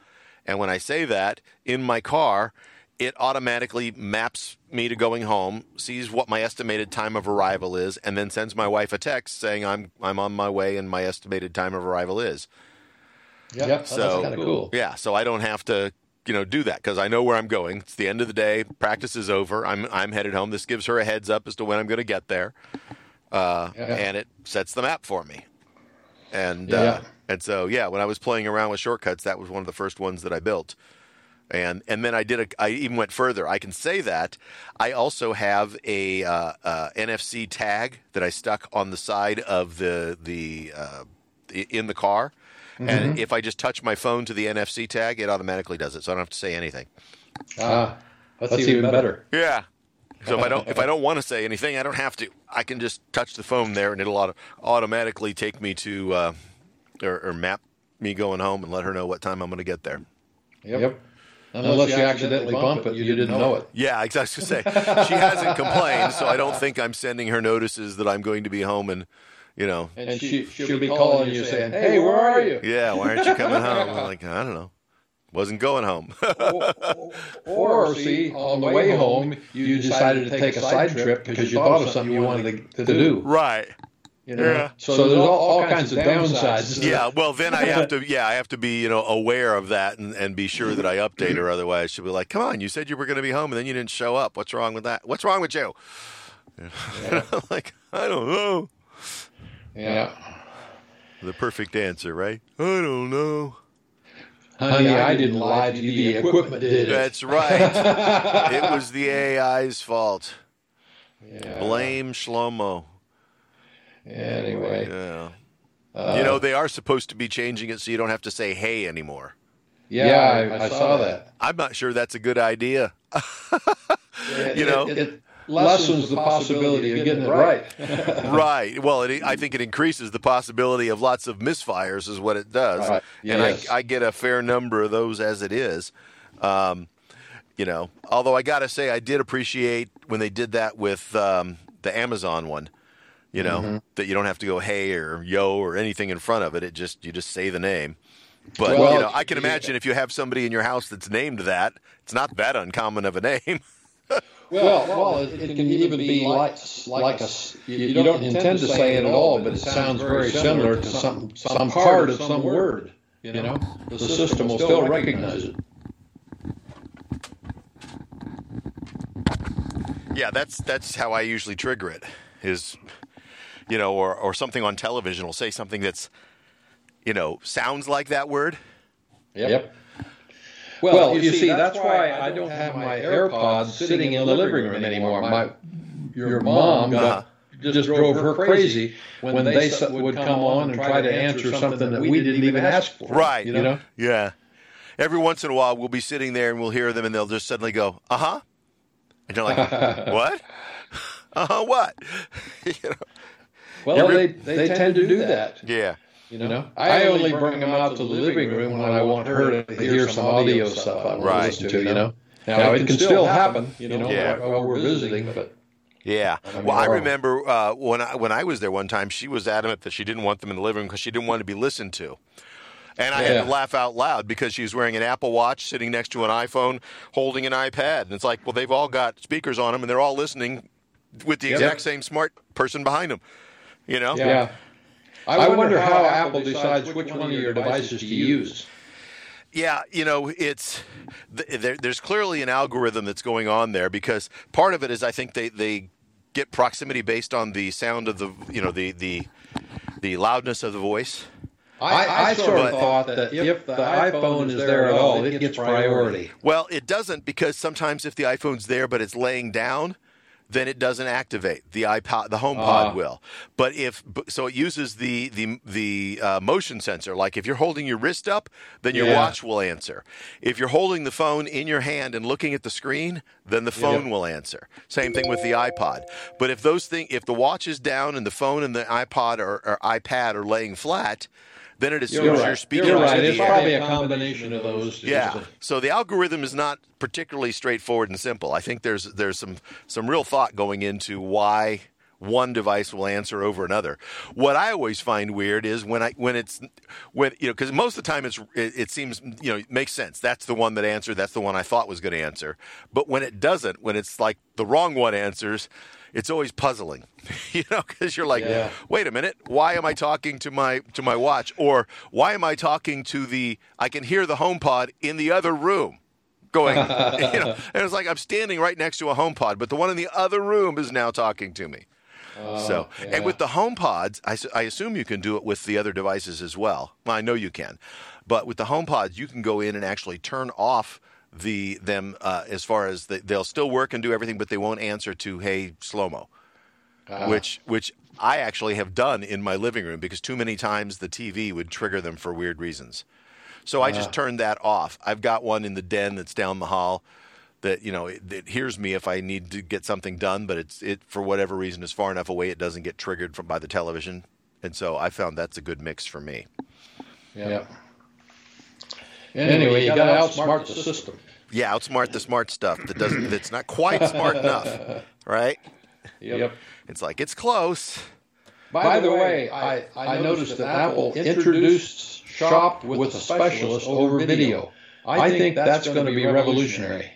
B: And when I say that in my car, it automatically maps me to going home, sees what my estimated time of arrival is, and then sends my wife a text saying I'm I'm on my way and my estimated time of arrival is.
A: Yep. yep. So that's kind of cool.
B: Yeah, so I don't have to you know do that because I know where I'm going. It's the end of the day. Practice is over. I'm I'm headed home. This gives her a heads up as to when I'm going to get there, uh, yeah. and it sets the map for me. And yeah. uh, and so yeah, when I was playing around with shortcuts, that was one of the first ones that I built. And and then I did a. I even went further. I can say that I also have a uh, uh NFC tag that I stuck on the side of the the uh, in the car Mm-hmm. And if I just touch my phone to the NFC tag, it automatically does it, so I don't have to say anything.
A: Ah, that's, that's even, even better.
B: better. Yeah. So if I don't [LAUGHS] if I don't want to say anything, I don't have to. I can just touch the phone there, and it'll auto- automatically take me to uh, or, or, map me going home and let her know what time I'm going to get there.
A: Yep. yep. Unless, Unless, you accidentally bump it, you, you didn't know it. it.
B: Yeah, exactly. Say [LAUGHS] she hasn't complained, so I don't think I'm sending her notices that I'm going to be home and you know.
A: And she, she'll, she'll be calling you saying, "Hey, where are you?"
B: Yeah, why aren't you coming home? I'm like, I don't know. Wasn't going home. [LAUGHS] [LAUGHS]
A: or, or, see, on the way home, you decided to take a side trip because you thought of something you wanted to, to do.
B: Right.
A: You know? Yeah. So, so there's all, all kinds of downsides.
B: Yeah. Well, then I have to. Yeah, I have to be you know aware of that and, and be sure that I update her. Otherwise, she'll be like, "Come on, you said you were going to be home and then you didn't show up. What's wrong with that? What's wrong with you?" Yeah. [LAUGHS] like, I don't know.
A: Yeah.
B: The perfect answer, right? I don't know.
A: Honey, I didn't lie to you. The equipment did.
B: That's right. [LAUGHS] it was the AI's fault. Yeah. Blame Shlomo.
A: Anyway.
B: Yeah. Uh, you know, they are supposed to be changing it so you don't have to say hey anymore.
A: Yeah, yeah I, I, saw that.
B: I'm not sure that's a good idea. [LAUGHS] you know,
A: it, it, lessens the possibility of getting it right. [LAUGHS] [LAUGHS]
B: right. Well, it, I think it increases the possibility of lots of misfires, is what it does. Right. Yes. And I, I, get a fair number of those as it is. Um, you know, although I got to say, I did appreciate when they did that with um, the Amazon one. You know mm-hmm. that you don't have to go hey or yo or anything in front of it. It just you just say the name. But well, you know, I can imagine if you have somebody in your house that's named that, it's not that uncommon of a name. [LAUGHS]
A: Well, well, it, it, can even be like like a you, you don't intend to say it at all, but it sounds very similar to some some part of some word. You know, the system will still recognize it.
B: Yeah, that's that's how I usually trigger it. Is you know, or or something on television will say something that's you know sounds like that word.
A: Yep. yep. Well, well you, you, see, that's, that's why I don't have my AirPods sitting in the living room anymore. My your mom uh-huh. just drove her crazy when they would come on and try to answer something that we didn't even ask for.
B: Right. You know? Yeah. Every once in a while, we'll be sitting there and we'll hear them, and they'll just suddenly go, "Uh huh," and you're like, [LAUGHS] "What? [LAUGHS] uh huh? What?" [LAUGHS]
A: you know? Well, they, they, they tend to do that.
B: Yeah.
A: You know. I, I only bring them out to the living room when I want her to hear some audio stuff I want right. to listen to. You know, now, now it, can, still happen. You know, yeah. while we're visiting, but.
B: Yeah. Well, I remember uh, when I when I was there one time, she was adamant that she didn't want them in the living room because she didn't want to be listened to. And I yeah. had to laugh out loud because she was wearing an Apple Watch, sitting next to an iPhone, holding an iPad. And it's like, well, they've all got speakers on them, and they're all listening with the exact same smart person behind them. You know?
A: Yeah. I, I wonder, wonder, how, Apple decides which one of your devices to use.
B: Yeah, you know, it's there, there's clearly an algorithm that's going on there because part of it is I think they, they get proximity based on the sound of the you know the the the loudness of the voice.
A: I, I, I sort of thought that if the iPhone is there at all, it gets priority.
B: Well, it doesn't because sometimes if the iPhone's there but it's laying down, then it doesn't activate. The iPod, the HomePod uh. will. But if so, it uses the the the uh, motion sensor. Like if you're holding your wrist up, then your yeah. watch will answer. If you're holding the phone in your hand and looking at the screen, then the phone yeah. will answer. Same thing with the iPod. But if those things, if the watch is down and the phone and the iPod or, or iPad are laying flat, then it assumes
A: you're,
B: right. you're speaking.
A: You're right. It's probably a combination of those.
B: Two, Yeah. So the algorithm is not particularly straightforward and simple. I think there's there's some some real thought going into why one device will answer over another. What I always find weird is when I when it's when you know because most of the time it's it, it, seems you know it makes sense. That's the one that answered. That's the one I thought was going to answer. But when it doesn't, when it's like the wrong one answers, it's always puzzling, [LAUGHS] you know, because you're like, yeah. wait a minute, why am I talking to my to my watch, or why am I talking to the? I can hear the HomePod in the other room, going, [LAUGHS] you know, [LAUGHS] and it's like I'm standing right next to a HomePod, but the one in the other room is now talking to me. Oh, so, yeah. and with the HomePods, I, I assume you can do it with the other devices as well. well. I know you can, but with the HomePods, you can go in and actually turn off the them uh, as far as the, they'll still work and do everything, but they won't answer to "Hey, Shlomo," uh-huh. which which I actually have done in my living room because too many times the TV would trigger them for weird reasons. So I just uh-huh. turned that off. I've got one in the den that's down the hall that you know it, it, hears me if I need to get something done, but it's it for whatever reason is far enough away it doesn't get triggered from by the television, and so I found that's a good mix for me.
A: Yeah. Anyway, you got to outsmart the system.
B: Yeah, outsmart the smart stuff that doesn't. That's not quite smart [LAUGHS] enough, right?
A: Yep.
B: It's like it's close.
A: By, By the way, I, I noticed that Apple introduced Shop with a Specialist over video. I think that's going to be revolutionary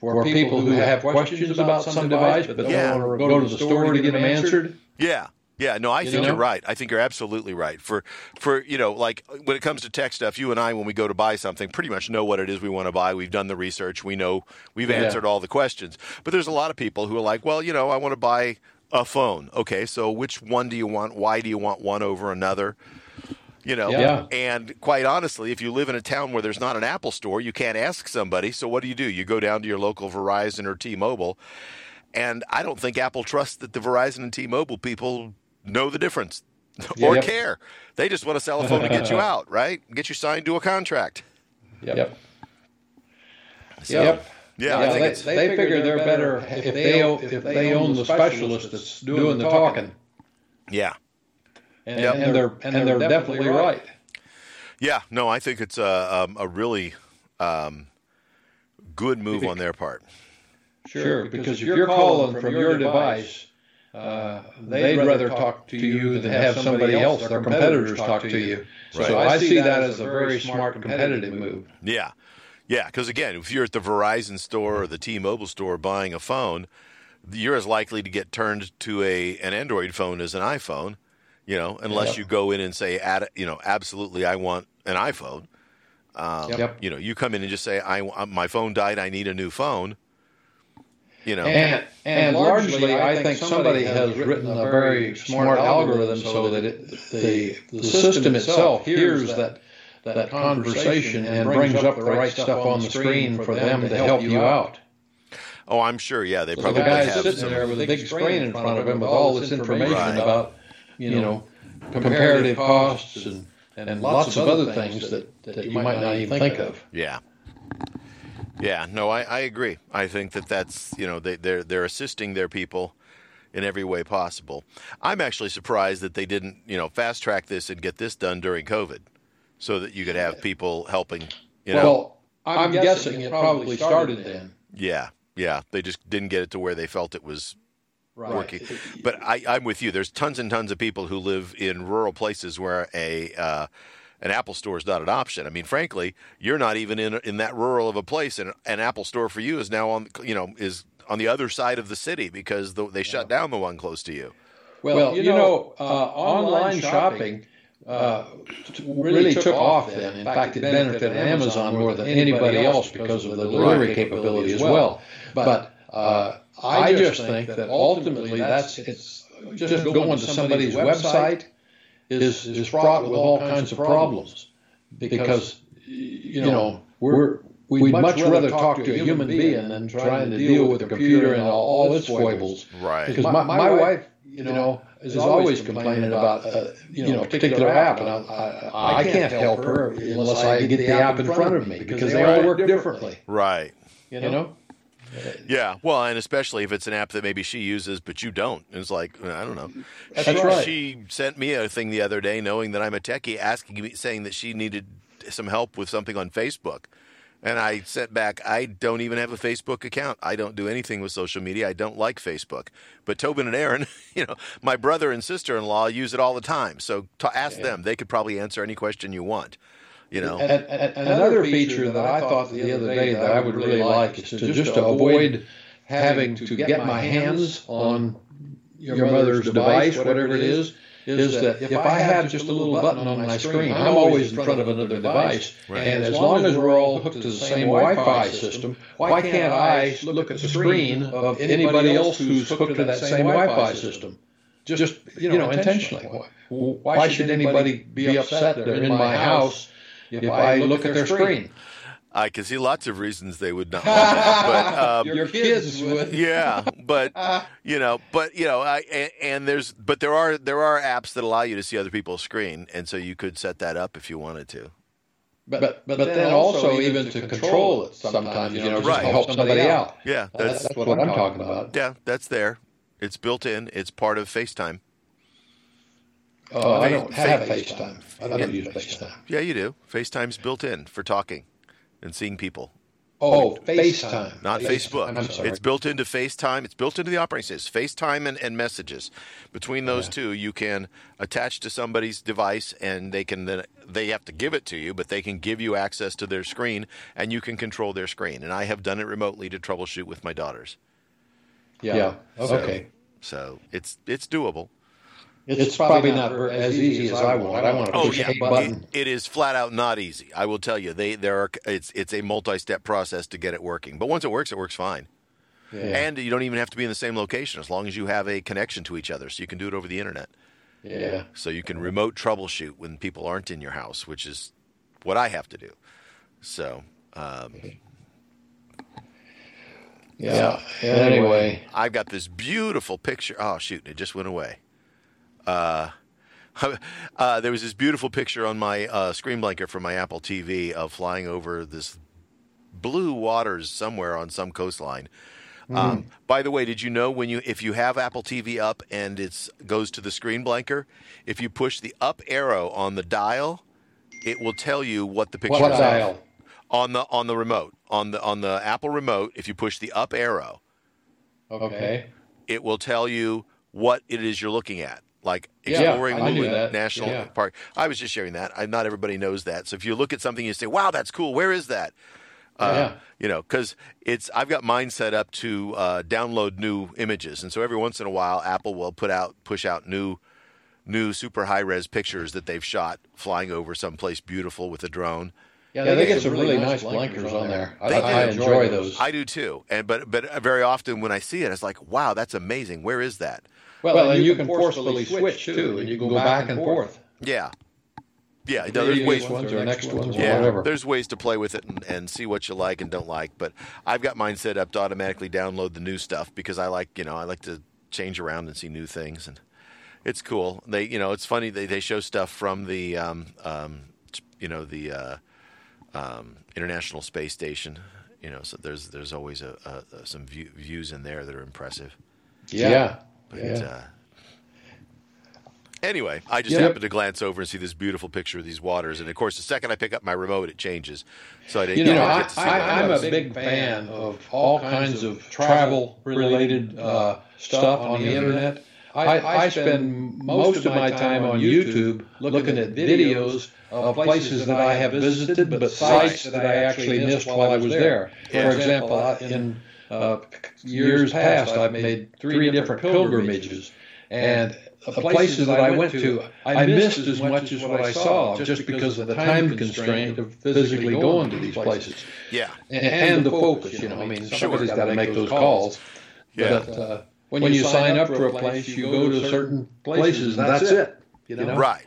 A: for people who have questions about some device but don't
B: Yeah.
A: want to go to the store to get them answered.
B: Yeah. Yeah, no, I think
A: know?
B: you're right. I think you're absolutely right. For for you know, like when it comes to tech stuff, you and I, when we go to buy something, pretty much know what it is we want to buy. We've done the research. We know we've
A: Yeah.
B: answered all the questions. But there's a lot of people who are like, well, you know, I want to buy a phone. Okay, so which one do you want? Why do you want one over another? You know,
A: Yeah.
B: and quite honestly, if you live in a town where there's not an Apple store, you can't ask somebody. So what do you do? You go down to your local Verizon or T-Mobile, and I don't think Apple trusts that the Verizon and T-Mobile people know the difference or
A: Yep.
B: care. They just want to sell a phone to get you [LAUGHS] out, right? Get you signed to a contract.
A: Yep.
B: So,
A: Yep.
B: Yeah, I
A: Yeah,
B: think
A: they, they figure they're better if they own, if they own the specialist that's doing the talking,
B: yeah,
A: and,
B: Yep.
A: and they're and they're definitely right.
B: yeah. No, I think it's a um, a really um, good move on their part.
A: Sure, because if you're calling from your device, uh, they'd rather talk to you than have somebody else, their competitors, talk to you. So I see that as a very smart competitive move.
B: Yeah. Yeah, because again, if you're at the Verizon store or the T-Mobile store buying a phone, you're as likely to get turned to a an Android phone as an iPhone, you know, unless
A: Yep.
B: you go in and say, "Ad- you know, absolutely, I want an iPhone."
A: Yep.
B: You know, you come in and just say, "I uh, my phone died, I need a new phone." You know,
A: And, and largely, I think somebody has written a very smart algorithm so that it, the, the system itself hears that, that conversation and brings up the right stuff on the screen for them to help you out.
B: oh, I'm sure. Yeah, they
A: So the
B: probably
A: guy's
B: have
A: sitting
B: some.
A: there with a big screen in front of him with all this information
B: Right.
A: about, you know, comparative costs and, and lots of other things that, that you might not even think of.
B: Yeah. Yeah, no, I, I agree. I think that that's you know they they're they're assisting their people in every way possible. I'm actually surprised that they didn't you know fast track this and get this done during COVID, so that you could have people helping. You know,
A: Well, I'm guessing it probably started then.
B: yeah, yeah. They just didn't get it to where they felt it was
A: Right.
B: working. But I, I'm with you. There's tons and tons of people who live in rural places where a uh, an Apple store is not an option. I mean, frankly, you're not even in in that rural of a place, and an Apple store for you is now on you know is on the other side of the city because the, they shut down the one close to you.
A: Well, you know, uh, online shopping uh, t- really took off then. In fact, it benefited Amazon more than anybody else because of the delivery capability as well. But uh, I just think that ultimately that's it's just going to somebody's website is is fraught with all kinds of problems because you know we're we'd much rather talk to a human being than trying to deal with a computer and all its foibles.
B: Right.
A: Because my, my wife, you know, is always complaining about, uh, you know, a particular app, and I, I, I can't help her unless I get the app in front of me because they all work differently,
B: Right.
A: you know?
B: Yeah. Well, and especially if it's an app that maybe she uses but you don't. It's like I don't know.
A: That's
B: she,
A: right.
B: she sent me a thing the other day, knowing that I'm a techie, asking me, saying that she needed some help with something on Facebook. And I sent back, I don't even have a Facebook account. I don't do anything with social media. I don't like Facebook. But Tobin and Aaron, [LAUGHS] you know, my brother and sister in law use it all the time. So to ask them. They could probably answer any question you want. You know,
A: And, and another feature that I thought the other day that I would really like is to just to avoid having to get my hands on your mother's device, whatever it is, is that if I have just a little button on my screen, I'm always in front of another device. And as long as we're all hooked to the same Wi-Fi system, why can't I look at the screen of anybody else who's hooked to that same Wi-Fi system? Just, you know, intentionally. Why should anybody be upset that they're in my house if I look at their screen?
B: I can see lots of reasons they would not [LAUGHS] want that. But um,
A: Your kids would.
B: yeah, but [LAUGHS] you know, but you know, I and, and there's but there are there are apps that allow you to see other people's screen, and so you could set that up if you wanted to.
A: But, but, but then also even to control it sometimes, you know, just
B: Right.
A: to help somebody out.
B: Yeah,
A: That's,
B: that's
A: that's what I'm talking about.
B: yeah, that's there. It's built in. It's part of FaceTime.
A: Oh, I don't have FaceTime. I don't use FaceTime.
B: Yeah, you do. FaceTime's built in for talking and seeing people.
A: Oh, oh FaceTime.
B: Not Facebook.
A: I'm sorry.
B: It's built into FaceTime. It's built into the operating system. FaceTime and, and messages. Between those
A: Yeah.
B: two, you can attach to somebody's device, and they can then they have to give it to you, but they can give you access to their screen, and you can control their screen. And I have done it remotely to troubleshoot with my daughters.
A: Yeah. yeah. Okay.
B: So it's it's doable.
A: It's, probably not ver- as easy as I want. I want to
B: Oh
A: push
B: yeah,
A: a button.
B: It, it is flat out not easy. I will tell you. They there are it's it's a multi-step process to get it working. But once it works, it works fine.
A: Yeah.
B: And you don't even have to be in the same location as long as you have a connection to each other. So you can do it over the internet.
A: yeah.
B: So you can remote troubleshoot when people aren't in your house, which is what I have to do. So um,
A: Yeah. Anyway.
B: I've got this beautiful picture. Oh shoot! It just went away. Uh, [LAUGHS] uh, there was this beautiful picture on my uh, screen blanker from my Apple TV of flying over this blue waters somewhere on some coastline. Um, by the way, did you know when you if you have Apple TV up and it goes to the screen blanker, if you push the up arrow on the dial, it will tell you what the picture
A: What
B: is
A: dial?
B: on the on the remote on the on the Apple remote. If you push the up arrow,
A: Okay.
B: it will tell you what it is you're looking at. Like exploring
A: I knew
B: National
A: Yeah.
B: Park. I was just sharing that. I, not everybody knows that. So if you look at something, you say, "Wow, that's cool. Where is that?" Uh,
A: Yeah.
B: You know, because it's I've got mine set up to uh, download new images, and so every once in a while, Apple will put out push out new new super high res pictures that they've shot flying over someplace beautiful with a drone.
A: Yeah, they, get some really nice blankers on there. I, I enjoy those.
B: I do too, and but but very often when I see it, it's like, "Wow, that's amazing. Where is that?"
A: Well, and you can forcefully switch too, and you can go back and forth.
B: Yeah. Yeah, no, there's
A: Previous
B: ways.
A: ones or next ones or
B: Yeah,
A: whatever.
B: there's ways to play with it and, and see what you like and don't like. But I've got mine set up to automatically download the new stuff because I like, you know, I like to change around and see new things, and it's cool. They, you know, it's funny they they show stuff from the, um, um, you know, the uh, um, International Space Station. You know, so there's there's always a, a, a some view, views in there that are impressive.
A: Yeah.
B: But
A: Yeah.
B: uh, anyway, I just
A: Yeah.
B: happened to glance over and see this beautiful picture of these waters, and of course, the second I pick up my remote, it changes. So I didn't.
A: You know,
B: get
A: I,
B: to see
A: I,
B: that.
A: I'm a big fan of all kinds of travel-related uh, stuff on the internet. I, I spend most of my time on YouTube looking at videos of places that I have visited, but sites that I actually missed while I was there. For example, in uh, years past, I've made three different pilgrimages, and the places that I went to, I missed as much as what I saw, just because of the time constraint of physically going to these places
B: yeah,
A: and, and the focus. You know, I mean, somebody's got to make those calls.
B: Yeah.
A: But uh, when you sign up for a place, you go to certain places, and that's it. You know,
B: right.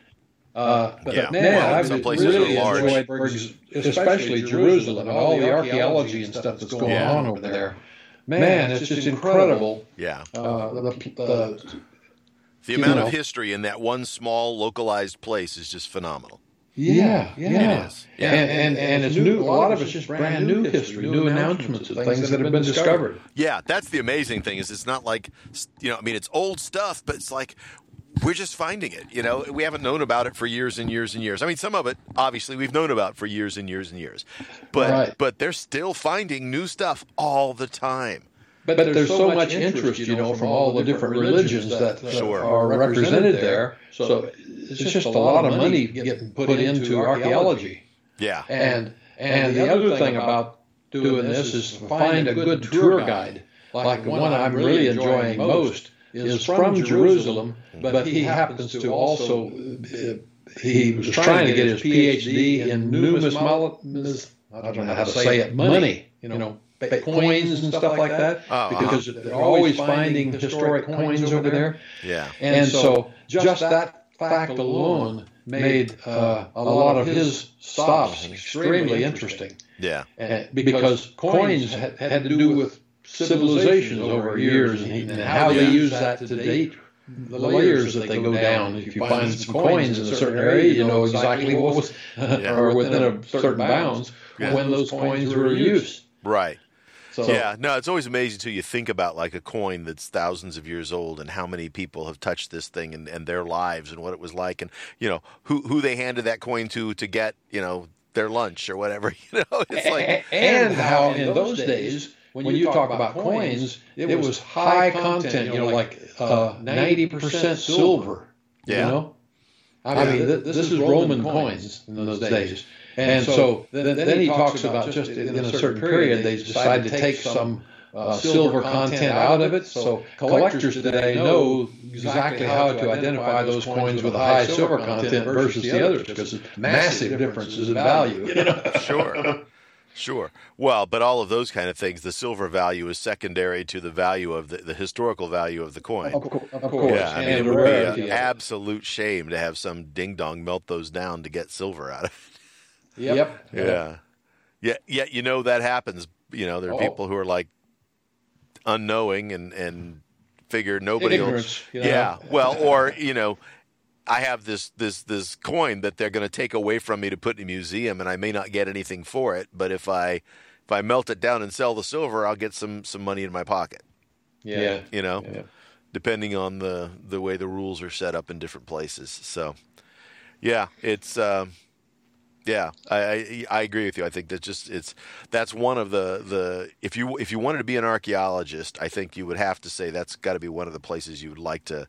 A: Uh, but
B: Yeah.
A: man,
B: Well,
A: I've
B: some places
A: really
B: are large.
A: enjoyed, for especially Jerusalem and all the archaeology and stuff that's going
B: Yeah.
A: on over there. Man, it's just incredible.
B: Yeah,
A: Uh, the, the,
B: the amount
A: know.
B: of history in that one small localized place is just phenomenal.
A: yeah, yeah,
B: It is. Yeah.
A: And, and and it's new. A lot of it's just brand new history, new announcements of things that have been discovered.
B: Yeah, that's the amazing thing is it's not like you know, I mean, it's old stuff, but it's like we're just finding it. You know, we haven't known about it for years and years and years. I mean, some of it obviously we've known about for years and years and years, but
A: Right.
B: but they're still finding new stuff all the time.
A: But, there's so much interest, you know, from all the different religions that uh,
B: Sure.
A: are represented there. So it's just a lot of money getting put into archaeology.
B: Yeah,
A: And and the other thing about doing this is find a good tour guide. Like the one I'm really enjoying most is from Jerusalem, but he happens to also uh, he was trying to get his PhD in numismology. I don't know how to say it. Money, you know, ba- coins and stuff like that,
B: Oh,
A: because they're always finding historic coins over there.
B: yeah,
A: And so just that fact alone made uh, a lot of his stops extremely interesting.
B: yeah,
A: And because coins had, had to do with civilizations over years and, and how they use that to date the layers that they go down. If you find some coins in a certain area, you know exactly what was, [LAUGHS] or within a certain bounds,
B: Yeah.
A: when those coins were used.
B: right.
A: So,
B: Yeah, no, it's always amazing till you think about like a coin that's thousands of years old and how many people have touched this thing and, and their lives and what it was like and you know who who they handed that coin to to get you know their lunch or whatever. [LAUGHS] You know, it's like [LAUGHS]
A: and how in those days when you talk about coins, it was high content. You know, like uh, ninety percent silver.
B: Yeah.
A: You know, I mean, th- this is Roman coins in those days. And so then, then he talks about just in a certain period they decided to take some uh, silver content out of it. So collectors today know exactly how to identify those coins with a high silver content versus the others because it's massive differences in value. [LAUGHS] You know?
B: sure. Sure. Well, but all of those kind of things, the silver value is secondary to the value of the, the historical value of the coin.
A: Of, co- of course.
B: Yeah, I mean,
A: and
B: it would be an absolute shame to have some ding dong melt those down to get silver out of [LAUGHS]
A: Yep.
B: it. Yeah. Yeah. Yet you know that happens. You know, there are
A: Oh.
B: people who are like unknowing and, and figure nobody will.
A: You know.
B: Yeah. Well, or, you know, I have this this this coin that they're going to take away from me to put in a museum, and I may not get anything for it. But if I if I melt it down and sell the silver, I'll get some some money in my pocket.
A: Yeah.
B: You know,
A: Yeah.
B: depending on the the way the rules are set up in different places. So, yeah, it's um, yeah, I, I I agree with you. I think that just it's that's one of the the if you if you wanted to be an archaeologist, I think you would have to say that's got to be one of the places you would like to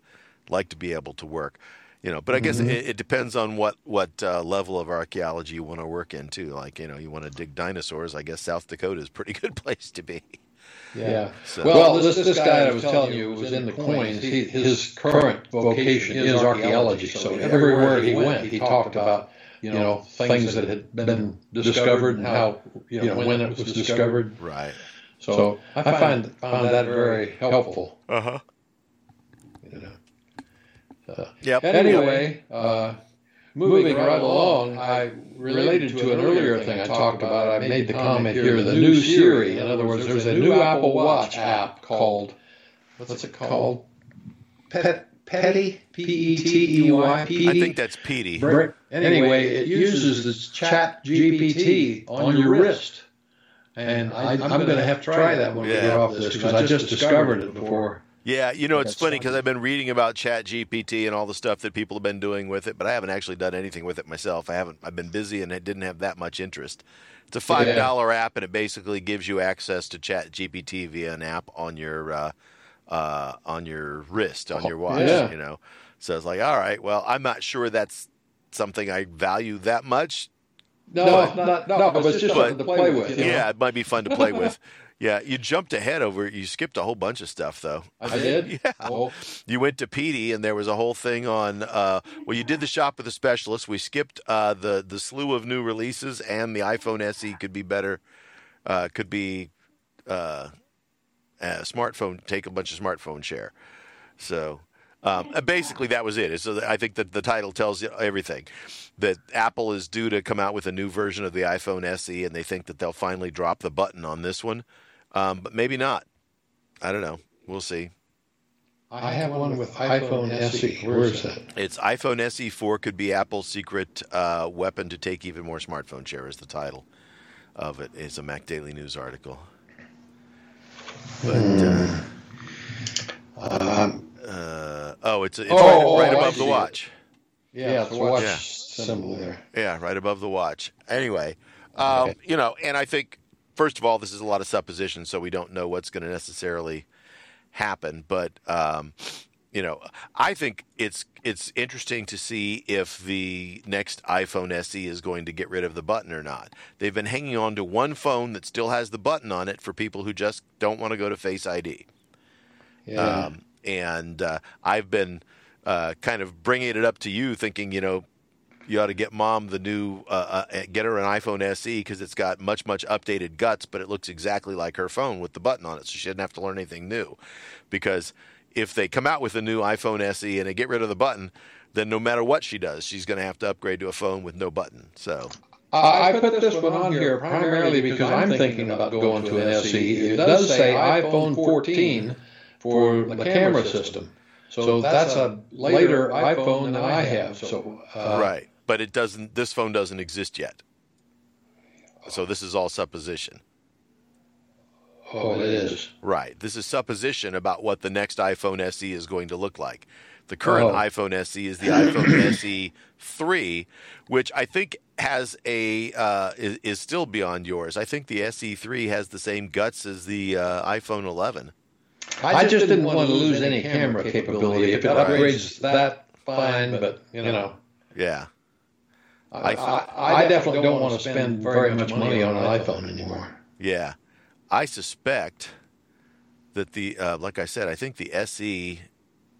B: like to be able to work. You know, but I guess it, it depends on what what uh, level of archaeology you want to work in too. Like you know, you want to dig dinosaurs. I guess South Dakota is a pretty [LAUGHS] good place to be.
A: Yeah.
B: So-
A: Well, this, this guy I was telling you was in the coins. He, his current vocation is archaeology. So everywhere he went, he talked about you know things that had been discovered and how you know when it was discovered.
B: Right.
A: So I find found that very helpful.
B: Uh huh.
A: You know.
B: Yep.
A: Anyway, uh, moving right along, I related to an earlier thing I talked about. I made the comment here: the new Siri. In other words, there's a new Apple Watch app called what's it called? Pet Petty P E T E Y P
B: I
A: D.
B: think that's Petey.
A: Br- Anyway, it uses this Chat GPT on your wrist, and I, I'm going to have to try that when we get off this because I just discovered it before.
B: Yeah, you know, it's funny because I've been reading about Chat GPT and all the stuff that people have been doing with it, but I haven't actually done anything with it myself. I haven't. I've been busy and I didn't have that much interest. It's a five dollar app, and it basically gives you access to Chat GPT via an app on your uh, uh, on your wrist, on your watch.
A: Yeah.
B: You know, so it's like, all right, well, I'm not sure that's something I value that much.
A: No, not, no, but it's just
B: But-
A: something to play with. you know?
B: Yeah, it might be fun to play with. [LAUGHS] Yeah, you jumped ahead over. You skipped a whole bunch of stuff though.
A: I [LAUGHS] did.
B: Yeah.
A: Oh,
B: You went to Petey, and there was a whole thing on. Uh, well, you did the shop with a specialist. We skipped uh, the the slew of new releases, and the iPhone SE could be better. Uh, could be uh, a smartphone. Take a bunch of smartphone share. So um, uh, basically, that was it. So I think that the title tells you everything. That Apple is due to come out with a new version of the iPhone SE, and they think that they'll finally drop the button on this one, um, but maybe not. I don't know. We'll see.
A: I have one with iPhone SE. Where is that?
B: It's iPhone SE 4 could be Apple's secret uh, weapon to take even more smartphone share. Is the title of it? It's a Mac Daily News article. But uh,
A: Um,
B: uh, oh, it's it's
A: Oh,
B: right,
A: oh,
B: right
A: I
B: above the
A: see it.
B: watch.
A: yeah, it's a watch
B: Yeah.
A: symbol there.
B: Yeah, right above the watch. Anyway, um,
A: Okay.
B: you know, and I think first of all, this is a lot of supposition, so we don't know what's going to necessarily happen. But um, you know, I think it's it's interesting to see if the next iPhone SE is going to get rid of the button or not. They've been hanging on to one phone that still has the button on it for people who just don't want to go to Face ID.
A: Yeah.
B: Um, and uh, I've been uh, kind of bringing it up to you, thinking, you know, you ought to get mom the new, uh, uh, get her an iPhone SE because it's got much, much updated guts, but it looks exactly like her phone with the button on it. So she didn't have to learn anything new. Because if they come out with a new iPhone SE and they get rid of the button, then no matter what she does, she's going to have to upgrade to a phone with no button. So,
A: I I put this one on here primarily because I'm thinking about going to an SE. It does say iPhone 14 for the camera system. So that's a later iPhone than I have. So uh,
B: right. But it doesn't, this phone doesn't exist yet. So this is all supposition.
A: Oh, it is.
B: Right. This is supposition about what the next iPhone SE is going to look like. The current
A: Oh.
B: iPhone SE is the iPhone [COUGHS] SE 3, which I think has a uh, is, is still beyond yours. I think the SE 3 has the same guts as the uh, iPhone 11.
A: I just, didn't want to lose any camera capability. If it upgrades that, fine, but, you know,
B: Yeah.
A: I, I, I definitely don't want to spend very much money on an iPhone anymore.
B: Yeah. I suspect that the uh, like I said, I think the SE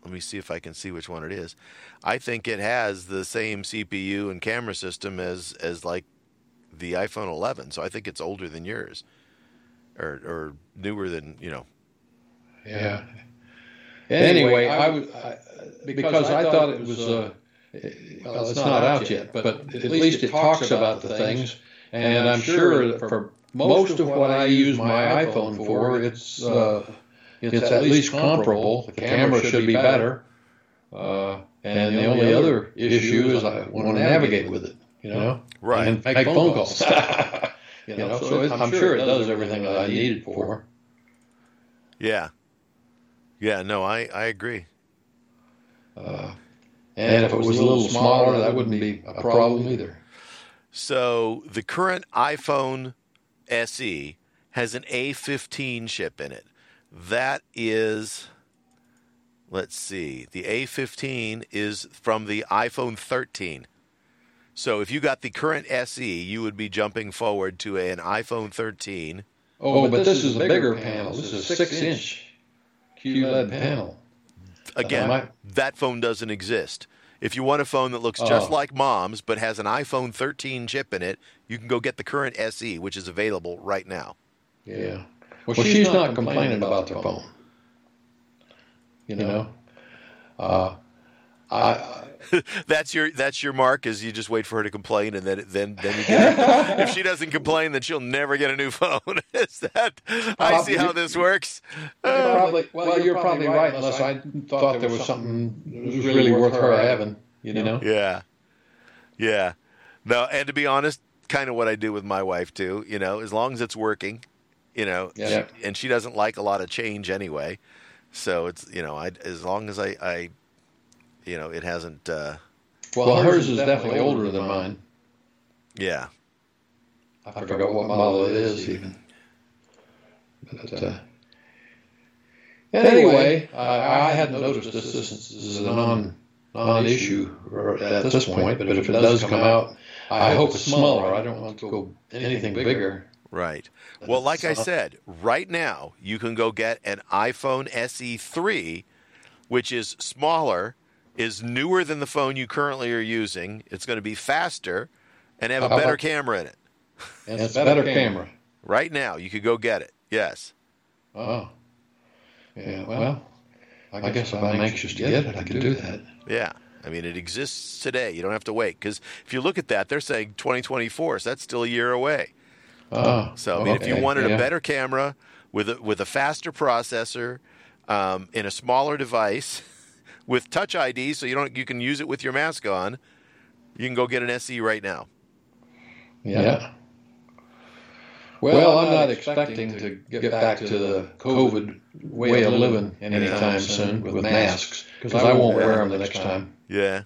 B: let me see if I can see which one it is. I think it has the same CPU and camera system as as like the iPhone 11. So I think it's older than yours, or or newer than you know.
A: Yeah. Anyway, I was I, because I thought it was. Uh, well, it's not out yet, but at least it talks about the things, and I'm sure that for most of what I use my iPhone for, it's uh, it's at least comparable. The camera should be better, uh, and the only other issue is I want to navigate with it, you know,
B: Right.
A: and make phone calls. [LAUGHS] you know, so it, I'm sure it does everything that I need it for.
B: Yeah. Yeah. No, I I agree.
A: And if it was a little smaller, that wouldn't be a problem either.
B: So the current iPhone SE has an A15 chip in it. That is, let's see, the A15 is from the iPhone 13. So if you got the current SE, you would be jumping forward to an iPhone 13.
A: Oh, but this is a bigger panel. This is a six-inch QLED panel.
B: Again,
A: my-
B: that phone doesn't exist. If you want a phone that looks just
A: Oh.
B: like mom's but has an iPhone 13 chip in it, you can go get the current SE, which is available right now.
A: Yeah. Well, she's, not complaining about the phone. You know, uh, I [LAUGHS]
B: That's your that's your mark. Is you just wait for her to complain and then then then you get [LAUGHS] it. if she doesn't complain, then she'll never get a new phone. [LAUGHS] is that? I see how this works. Uh,
A: probably. Well, you're probably right. Unless I thought there was something that was really worth her having. You know.
B: Yeah, yeah. No, and to be honest, kind of what I do with my wife too. You know, as long as it's working, you know,
A: Yeah.
B: she- and she doesn't like a lot of change anyway. So it's you know, I as long as I, I you know, it hasn't. Uh,
A: Well, hers is definitely older than mine.
B: yeah,
A: I forgot what model it is even. But, uh, anyway, I, I hadn't noticed this. This is a non non-issue at this point. But if it does come out, I hope it's smaller. I don't want to go anything bigger.
B: right. Well, like I said, right now you can go get an iPhone SE three, which is smaller, is newer than the phone you currently are using. It's going to be faster, and have a
A: How
B: better
A: about-
B: camera in it.
A: And it's a better camera.
B: Right now, you could go get it. Yes.
A: Oh, yeah. Well, I guess if I'm anxious to get it, I can do that.
B: Yeah. I mean, it exists today. You don't have to wait. Because if you look at that, they're saying 2024, so that's still a year away.
A: Oh,
B: So, I mean, if you wanted
A: yeah.
B: a better camera with a, with a faster processor um, in a smaller device with Touch ID, so you don't you can use it with your mask on, you can go get an SE right now.
A: Yeah. yeah. Well, I'm not expecting to get back to the COVID way of living anytime soon with masks because I won't wear them the next time.
B: Yeah.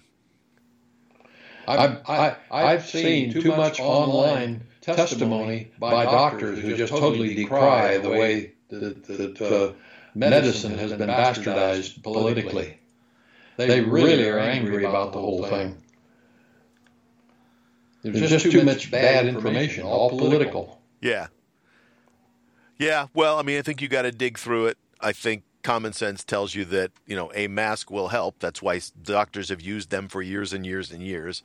A: I've, I, I've seen too much online testimony by doctors who just totally decry the way that, that uh, medicine has been bastardized politically. They really are angry about the whole thing. There's just too much bad information, all political.
B: Yeah. Yeah. Well, I mean, I think you got to dig through it. I think common sense tells you that, you know, a mask will help. That's why doctors have used them for years and years and years.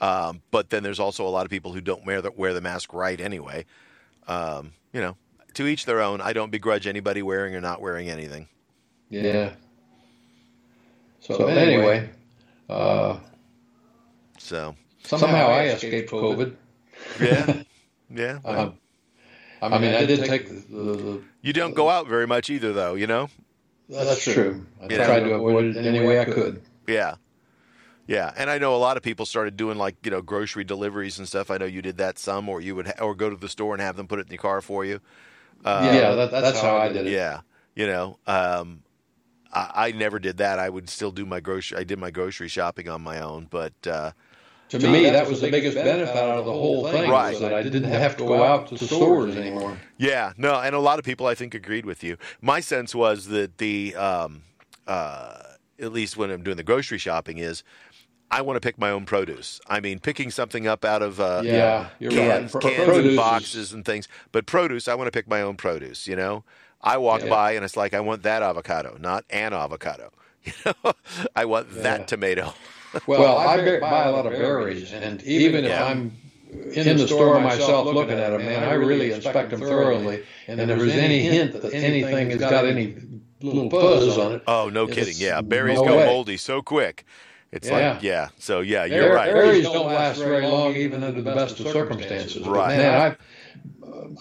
B: Um, but then there's also a lot of people who don't wear the, wear the mask right anyway. Um, you know, to each their own. I don't begrudge anybody wearing or not wearing anything.
A: Yeah. So anyway, uh,
B: So,
A: somehow I escaped COVID. [LAUGHS]
B: yeah. Yeah.
A: Um, I mean, I did take the. the, the
B: You don't go out very much either, though, you know?
A: that's true. I
B: Yeah.
A: tried to avoid it any way I could.
B: Yeah. Yeah, and I know a lot of people started doing like you know grocery deliveries and stuff. I know you did that some, or you would ha- or go to the store and have them put it in your car for you.
A: Uh, yeah, that, that's how I did it.
B: Yeah, you know, um, I, I, never did that. I would still do my grocery. I did my grocery shopping on my own, but uh,
A: to me, that was the biggest benefit out of the whole thing. Right, that I didn't have to go out to stores anymore.
B: Yeah, no, and a lot of people I think agreed with you. My sense was that the, um, uh, at least when I'm doing the grocery shopping, is I want to pick my own produce. I mean, picking something up out of uh,
A: yeah,
B: cans, right. cans and boxes and things. But produce, I want to pick my own produce. You know, I walk yeah. by and it's like I want that avocado, not an avocado. [LAUGHS] You know, I want yeah. that tomato. [LAUGHS]
A: well, well, I, I buy a lot of berries, and even if. I'm in, in the store myself looking at them, man, I really inspect them thoroughly. And if there's any hint that anything has got any little fuzz on it,
B: oh, no kidding, yeah, berries no go way. moldy so quick. It's yeah. like, yeah. So, yeah, you're right.
A: Berries don't last very long, even under the best of circumstances.
B: Right.
A: Man, I've,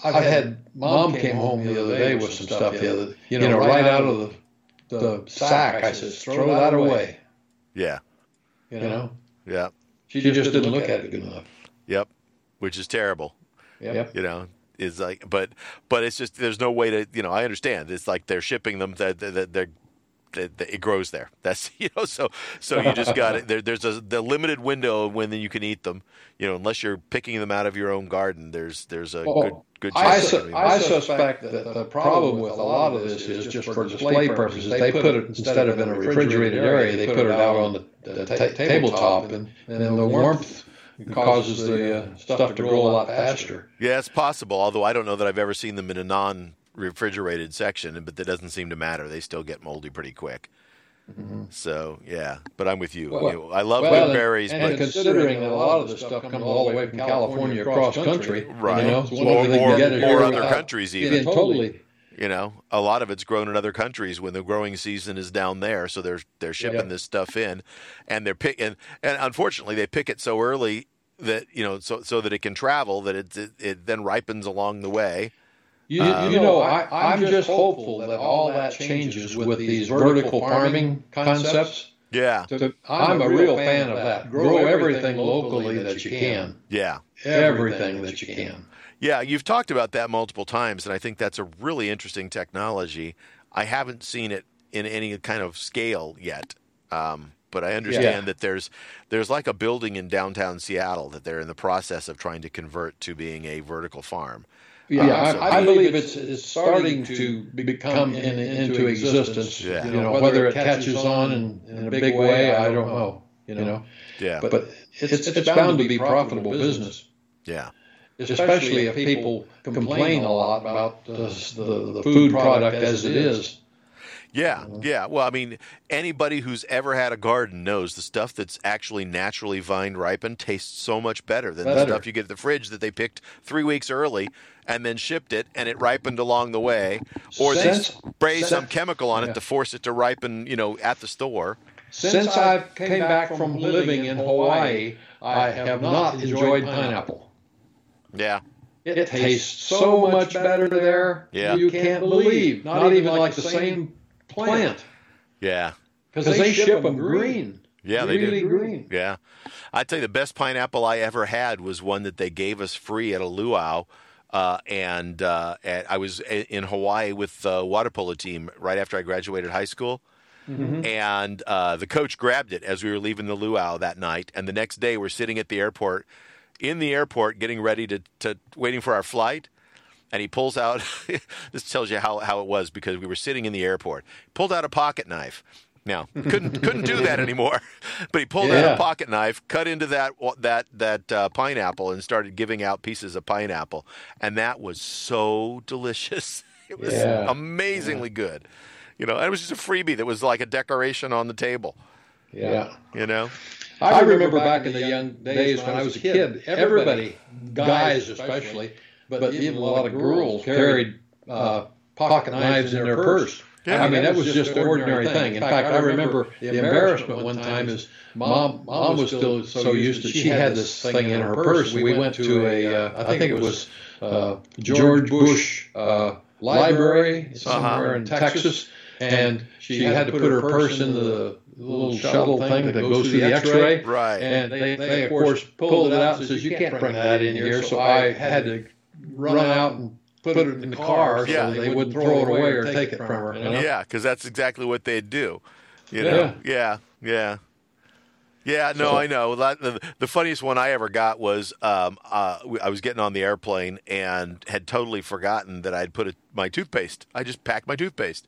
A: I've had mom came home the other day with some stuff the other, you know, right out of the, the sack. I said, throw that away.
B: Yeah.
A: You know.
B: Yeah.
A: She just, just didn't look at it good enough.
B: Yep. Which is terrible.
A: Yep.
B: You know, is like, but but it's just there's no way to you know I understand it's like they're shipping them that they're, they're it grows there. [LAUGHS] That's you know, so so you just got it. [LAUGHS] There, there's a the limited window when you can eat them. You know, unless you're picking them out of your own garden. There's there's a well, good good.
A: I, su- I suspect that the problem with a lot of this is just for display purposes. They put it instead of in a refrigerated area, they put it out on the, the t- tabletop, and, and then the warmth causes the uh, stuff to grow a lot faster.
B: Yeah, it's possible. Although I don't know that I've ever seen them in a non refrigerated section, but that doesn't seem to matter. They still get moldy pretty quick. Mm-hmm. So yeah, but I'm with you. Well, you know, I love well, good berries,
A: and,
B: but
A: considering that a lot of the stuff comes all the way from California across country,
B: right?
A: You
B: know, or, or, or other countries even.
A: totally.
B: You know, a lot of it's grown in other countries when the growing season is down there, so they're they're shipping yeah. this stuff in, and they're pick and, and unfortunately they pick it so early that you know so so that it can travel that it it, it then ripens along the way.
A: You, um, you know, I, I'm just hopeful that all that changes with these vertical farming concepts.
B: Yeah.
A: I'm a real fan of that. Grow everything locally that you can.
B: Yeah.
A: Everything that you can.
B: Yeah, you've talked about that multiple times, and I think that's a really interesting technology. I haven't seen it in any kind of scale yet. Um, but I understand yeah. that there's there's like a building in downtown Seattle that they're in the process of trying to convert to being a vertical farm.
A: Yeah, uh, so I, I, believe it's, it's starting to become in, into existence.
B: Yeah.
A: You know, whether it catches on in, in a big way, I don't know. You know.
B: Yeah.
A: But, but it's, it's bound to be profitable business.
B: Yeah.
A: Especially if people complain a lot about the, the, the food product as it is.
B: Yeah, yeah. Well, I mean, anybody who's ever had a garden knows the stuff that's actually naturally vine ripened tastes so much better than better. the stuff you get at the fridge that they picked three weeks early and then shipped it and it ripened along the way, or since, they spray since, some chemical on it to force it to ripen, you know, at the store.
A: Since I came back from living in Hawaii, I have not enjoyed pineapple.
B: Yeah.
A: It tastes so much better there.
B: Yeah.
A: You can't believe. Not even like the same plant.
B: Yeah.
A: Because they, ship them green.
B: Yeah,
A: really
B: they
A: do. green.
B: Yeah. I'd tell you the best pineapple I ever had was one that they gave us free at a luau. Uh, and, uh, I was in Hawaii with the water polo team right after I graduated high school. Mm-hmm. And uh, the coach grabbed it as we were leaving the luau that night. And the next day, we're sitting at the airport, in the airport, getting ready to, to waiting for our flight and he pulls out [LAUGHS] this tells you how, how it was because we were sitting in the airport. Pulled out a pocket knife. Now couldn't couldn't do that anymore [LAUGHS] but he pulled yeah. out a pocket knife cut into that that that uh, pineapple and started giving out pieces of pineapple. And that was so delicious. [LAUGHS] It was yeah. amazingly yeah. good. You know it was just a freebie that was like a decoration on the table.
A: Yeah.
B: You know?
A: I remember back in the young days when I was a kid, everybody, guys especially, but, but even a lot of girls carried uh, uh, pocket knives in their purse. Yeah, I mean, that was just an ordinary thing. In fact, I remember the embarrassment one time is mom, mom was still so used to, she had this thing in her purse. We went to a, uh, I think it was uh, George Bush uh, Library somewhere uh-huh. in Texas, and she had to put her purse in the little shuttle thing that goes through the X-ray.
B: Right.
A: And they, they of course pulled it out and says you can't bring that in here. So I had to run out and put it in the car yeah. so they wouldn't throw it away or take it from her. You know?
B: Yeah, because that's exactly what they'd do. You know? Yeah, yeah, yeah. Yeah, no, so, I know. The, the, funniest one I ever got was um, uh, I was getting on the airplane and had totally forgotten that I'd put a, my toothpaste. I just packed my toothpaste,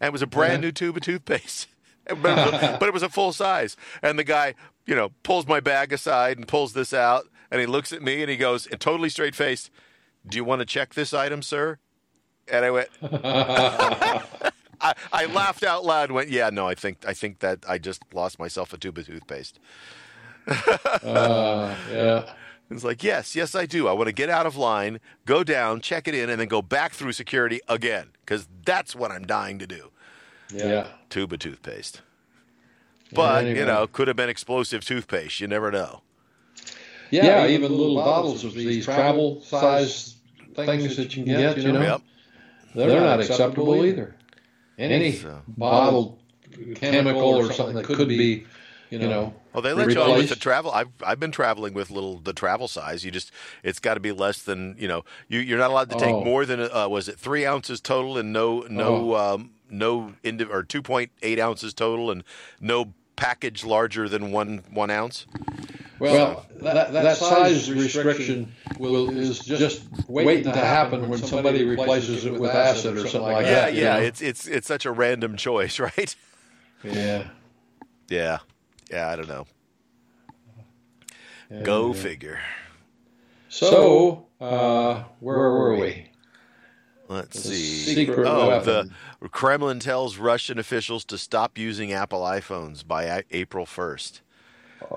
B: and it was a brand new tube of toothpaste, but, [LAUGHS] it a, [LAUGHS] but it was a full size. And the guy, you know, pulls my bag aside and pulls this out, and he looks at me and he goes, and totally straight faced, "Do you want to check this item, sir?" And I went. [LAUGHS] I, I laughed out loud. And went, yeah, no, I think I think that I just lost myself a tube of toothpaste. [LAUGHS]
A: uh, yeah.
B: It's like, yes, yes, I do. I want to get out of line, go down, check it in, and then go back through security again because that's what I'm dying to do.
A: Yeah.
B: Tube of toothpaste. But, anyway. you know, could have been explosive toothpaste. You never know.
A: Yeah, yeah even, even little bottles of these travel size things that you can get, you know, yep. they're, they're, not acceptable, acceptable either any so. bottled chemical or something that could be, you know.
B: Well, they let replaced. you on with the travel. I've I've been traveling with little the travel size. You just it's got to be less than you know. You you're not allowed to take oh. more than uh, was it three ounces total and no no oh. um, no indi- or two point eight ounces total and no package larger than one one ounce.
A: Well, that, that, that size restriction will, is just waiting to happen when somebody replaces it with acid or something like
B: yeah,
A: that.
B: Yeah, yeah. It's it's it's such a random choice, [LAUGHS] right?
A: Yeah.
B: Yeah. Yeah. I don't know. Yeah, Go yeah. figure.
A: So, uh, where were we?
B: Let's the see. Secret oh, weapon. the Kremlin tells Russian officials to stop using Apple iPhones by April 1st.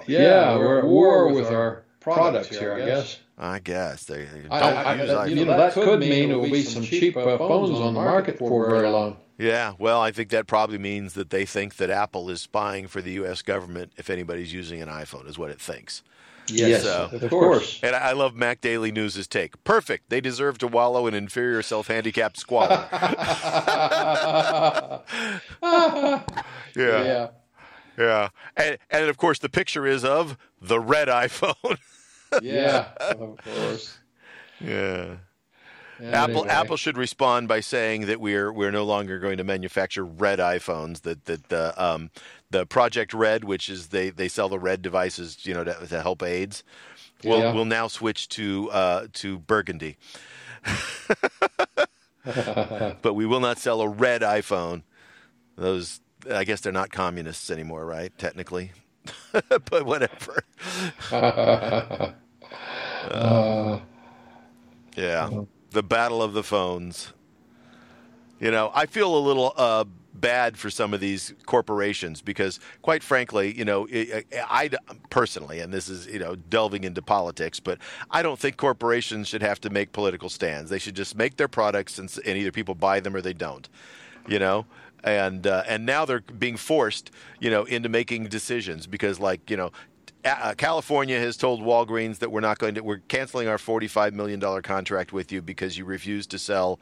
A: Yeah, yeah we're at war with our products here, I guess.
B: I guess they, they
A: don't I, use I, You know, that could mean there will be some cheap uh, phones on the market for very long.
B: Yeah, well, I think that probably means that they think that Apple is spying for the U.S. government if anybody's using an iPhone, is what it thinks.
A: Yes, so, of course.
B: And I love Mac Daily News' take. Perfect. They deserve to wallow in inferior self-handicapped squalor. [LAUGHS] [LAUGHS]
A: yeah. Yeah.
B: Yeah, and and of course the picture is of the red [LAUGHS] iPhone.
A: yeah, of course.
B: Yeah. Apple. Apple should respond by saying that we're we're no longer going to manufacture red iPhones. That that the um, the Project Red, which is they, they sell the red devices, you know, to, to help AIDS, will yeah. will now switch to uh, to burgundy. [LAUGHS] [LAUGHS] but we will not sell a red iPhone. Those I guess they're not communists anymore, right? Technically, [LAUGHS] but whatever. [LAUGHS] uh, yeah, the battle of the phones. You know, I feel a little uh, bad for some of these corporations because, quite frankly, you know, I, I, personally, and this is you know delving into politics, but I don't think corporations should have to make political stands. They should just make their products, and, and either people buy them or they don't. You know, and uh, and now they're being forced, you know, into making decisions because, like, you know, uh, California has told Walgreens that we're not going to we're canceling our forty-five million dollar contract with you because you refuse to sell.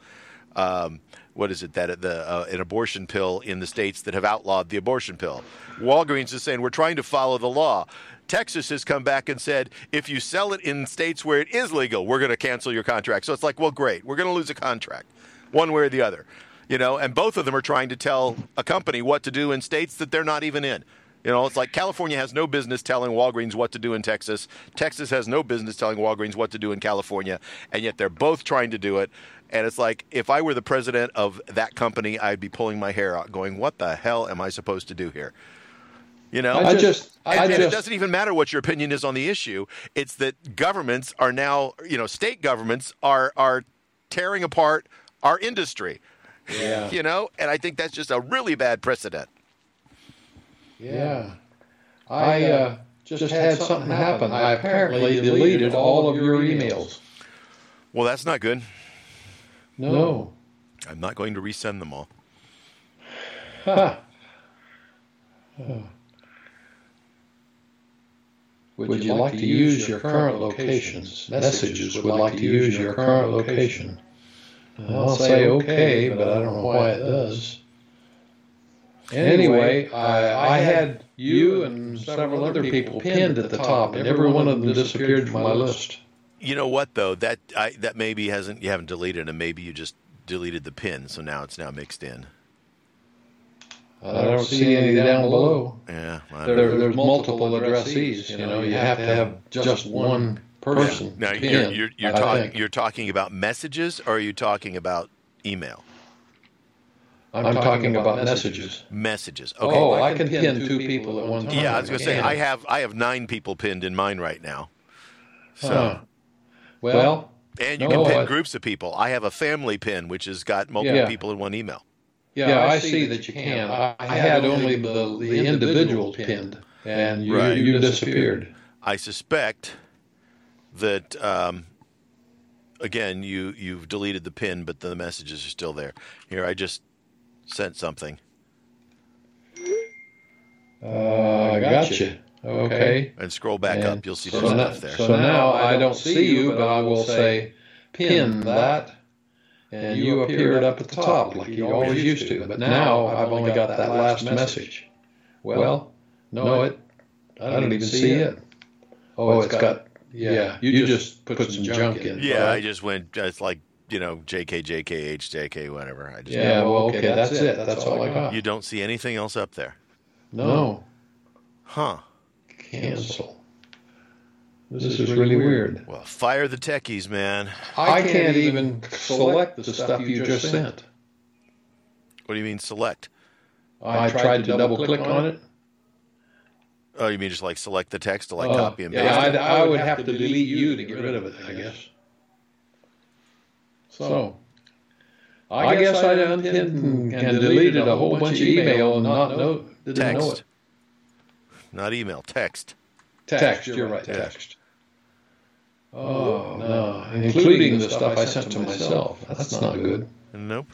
B: Um, what is it that the uh, an abortion pill in the states that have outlawed the abortion pill? Walgreens is saying we're trying to follow the law. Texas has come back and said if you sell it in states where it is legal, we're going to cancel your contract. So it's like, well, great, we're going to lose a contract, one way or the other you know, and both of them are trying to tell a company what to do in states that they're not even in. You know, it's like California has no business telling Walgreens what to do in Texas. Texas has no business telling Walgreens what to do in California, and yet they're both trying to do it. And it's like if I were the president of that company, I'd be pulling my hair out, going, "What the hell am I supposed to do here?" You know,
A: I just, I
B: and,
A: just,
B: and it doesn't even matter what your opinion is on the issue. It's that governments are now, you know, state governments are are tearing apart our industry.
A: Yeah.
B: you know, and I think that's just a really bad precedent.
A: Yeah. I uh, just, just had something happen. I apparently deleted all of your emails.
B: Well, that's not good.
A: No.
B: I'm not going to resend them all. [LAUGHS]
A: Huh. Would you like to use your current locations? Messages would like to use your current location. I'll say okay, but I don't know why it does. Anyway, I, I had you and several other people pinned at the top, and every one of them disappeared from my list.
B: You know what though? That I, that maybe hasn't you haven't deleted, and maybe you just deleted the pin, so now it's now mixed in.
A: I don't see any down below.
B: Yeah,
A: There, there's multiple addressees. You know, you have to have just one person.
B: Now you're you're, you're
A: I
B: talking
A: think.
B: you're talking about messages, or are you talking about email?
A: I'm talking about messages.
B: Messages. Oh, okay.
A: Oh, I can pin two people at one time.
B: yeah, I was going to say I have I have nine people pinned in mine right now. So
A: Huh. Well,
B: and you
A: No,
B: can pin
A: I-
B: groups of people. I have a family pin which has got multiple
A: Yeah.
B: people in one email.
A: yeah, I see that you can. I, I had only the, the individuals pinned, and you,
B: Right.
A: you disappeared.
B: I suspect that um, again you you've deleted the pin, but the messages are still there. Here, I just sent something,
A: Uh, I got you. Okay.
B: and scroll back
A: And
B: up. You'll see
A: so
B: some
A: now,
B: stuff there.
A: So now I don't see you, but I will say pin that, and you appeared up at the top like you always used to. But now I've only got that last message. Well, no, it. I don't even see it. Oh, it's got. Yeah, you just put some junk in.
B: yeah, I just went. It's like you know, JK, JK, HJK, whatever. I just
A: Yeah, well, okay, that's it. That's all I got.
B: you don't see anything else up there,
A: No,
B: huh?
A: cancel. This is really weird.
B: Well, fire the techies, man.
A: I can't even select the stuff you just sent.
B: What do you mean select?
A: I tried to double click on it.
B: Oh, you mean just like select the text to like
A: Uh,
B: copy and paste?
A: yeah,
B: it?
A: I'd, I would have to delete you to get rid of it, I guess. So, I guess I unpinned and and deleted a whole bunch of email and not know, didn't know
B: text,
A: it.
B: not email, text.
A: Text, you're right, text. Oh, no, including the stuff I sent to myself. That's not good.
B: Nope,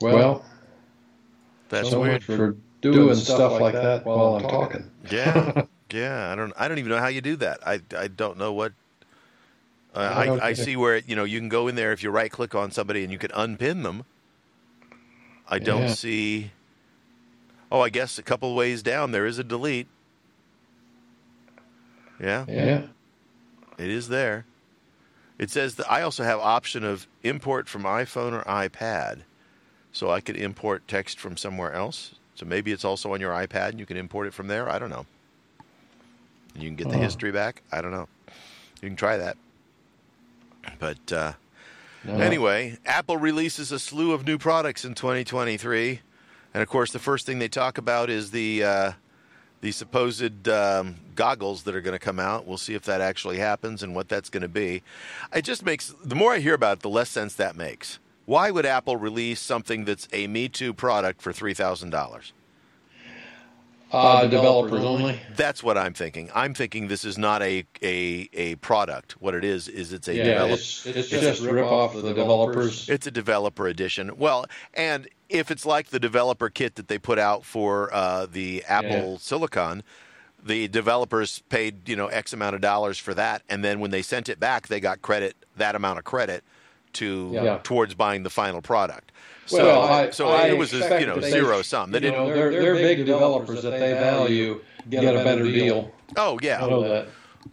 A: Well,
B: that's
A: so
B: weird.
A: much for doing stuff like that while I'm talking.
B: Yeah, [LAUGHS] yeah. I don't. I don't even know how you do that. I. I don't know what. Uh,
A: I
B: I, I see where you know you can go in there if you right click on somebody and you can unpin them. I don't
A: Yeah.
B: see. Oh, I guess a couple of ways down there is a delete. Yeah,
A: Yeah.
B: it is there. It says that I also have option of import from iPhone or iPad, so I could import text from somewhere else. So maybe it's also on your iPad and you can import it from there. I don't know. You can get the
A: Huh.
B: history back. I don't know. You can try that. But uh,
A: No.
B: anyway, Apple releases a slew of new products in 2023, and of course, the first thing they talk about is the uh, the supposed um, goggles that are going to come out. We'll see if that actually happens and what that's going to be. It just makes the more I hear about it, the less sense that makes. Why would Apple release something that's a Me Too product for three thousand dollars?
A: Uh, developers only.
B: That's what I'm thinking. I'm thinking this is not a a, a product. What it is is it's a
A: Yeah,
B: develop.
A: it's, it's just rip off the developers.
B: It's a developer edition. Well, and if it's like the developer kit that they put out for uh, the Apple
A: Yeah.
B: Silicon, the developers paid you know X amount of dollars for that, and then when they sent it back, they got credit that amount of credit to
A: Yeah.
B: towards buying the final product. So,
A: Well, I,
B: so
A: I
B: it was a, you know
A: that they-
B: zero sum. They
A: you know,
B: didn't.
A: they're, they're big developers that they value get a better deal.
B: Oh
A: I
B: yeah,
A: know that.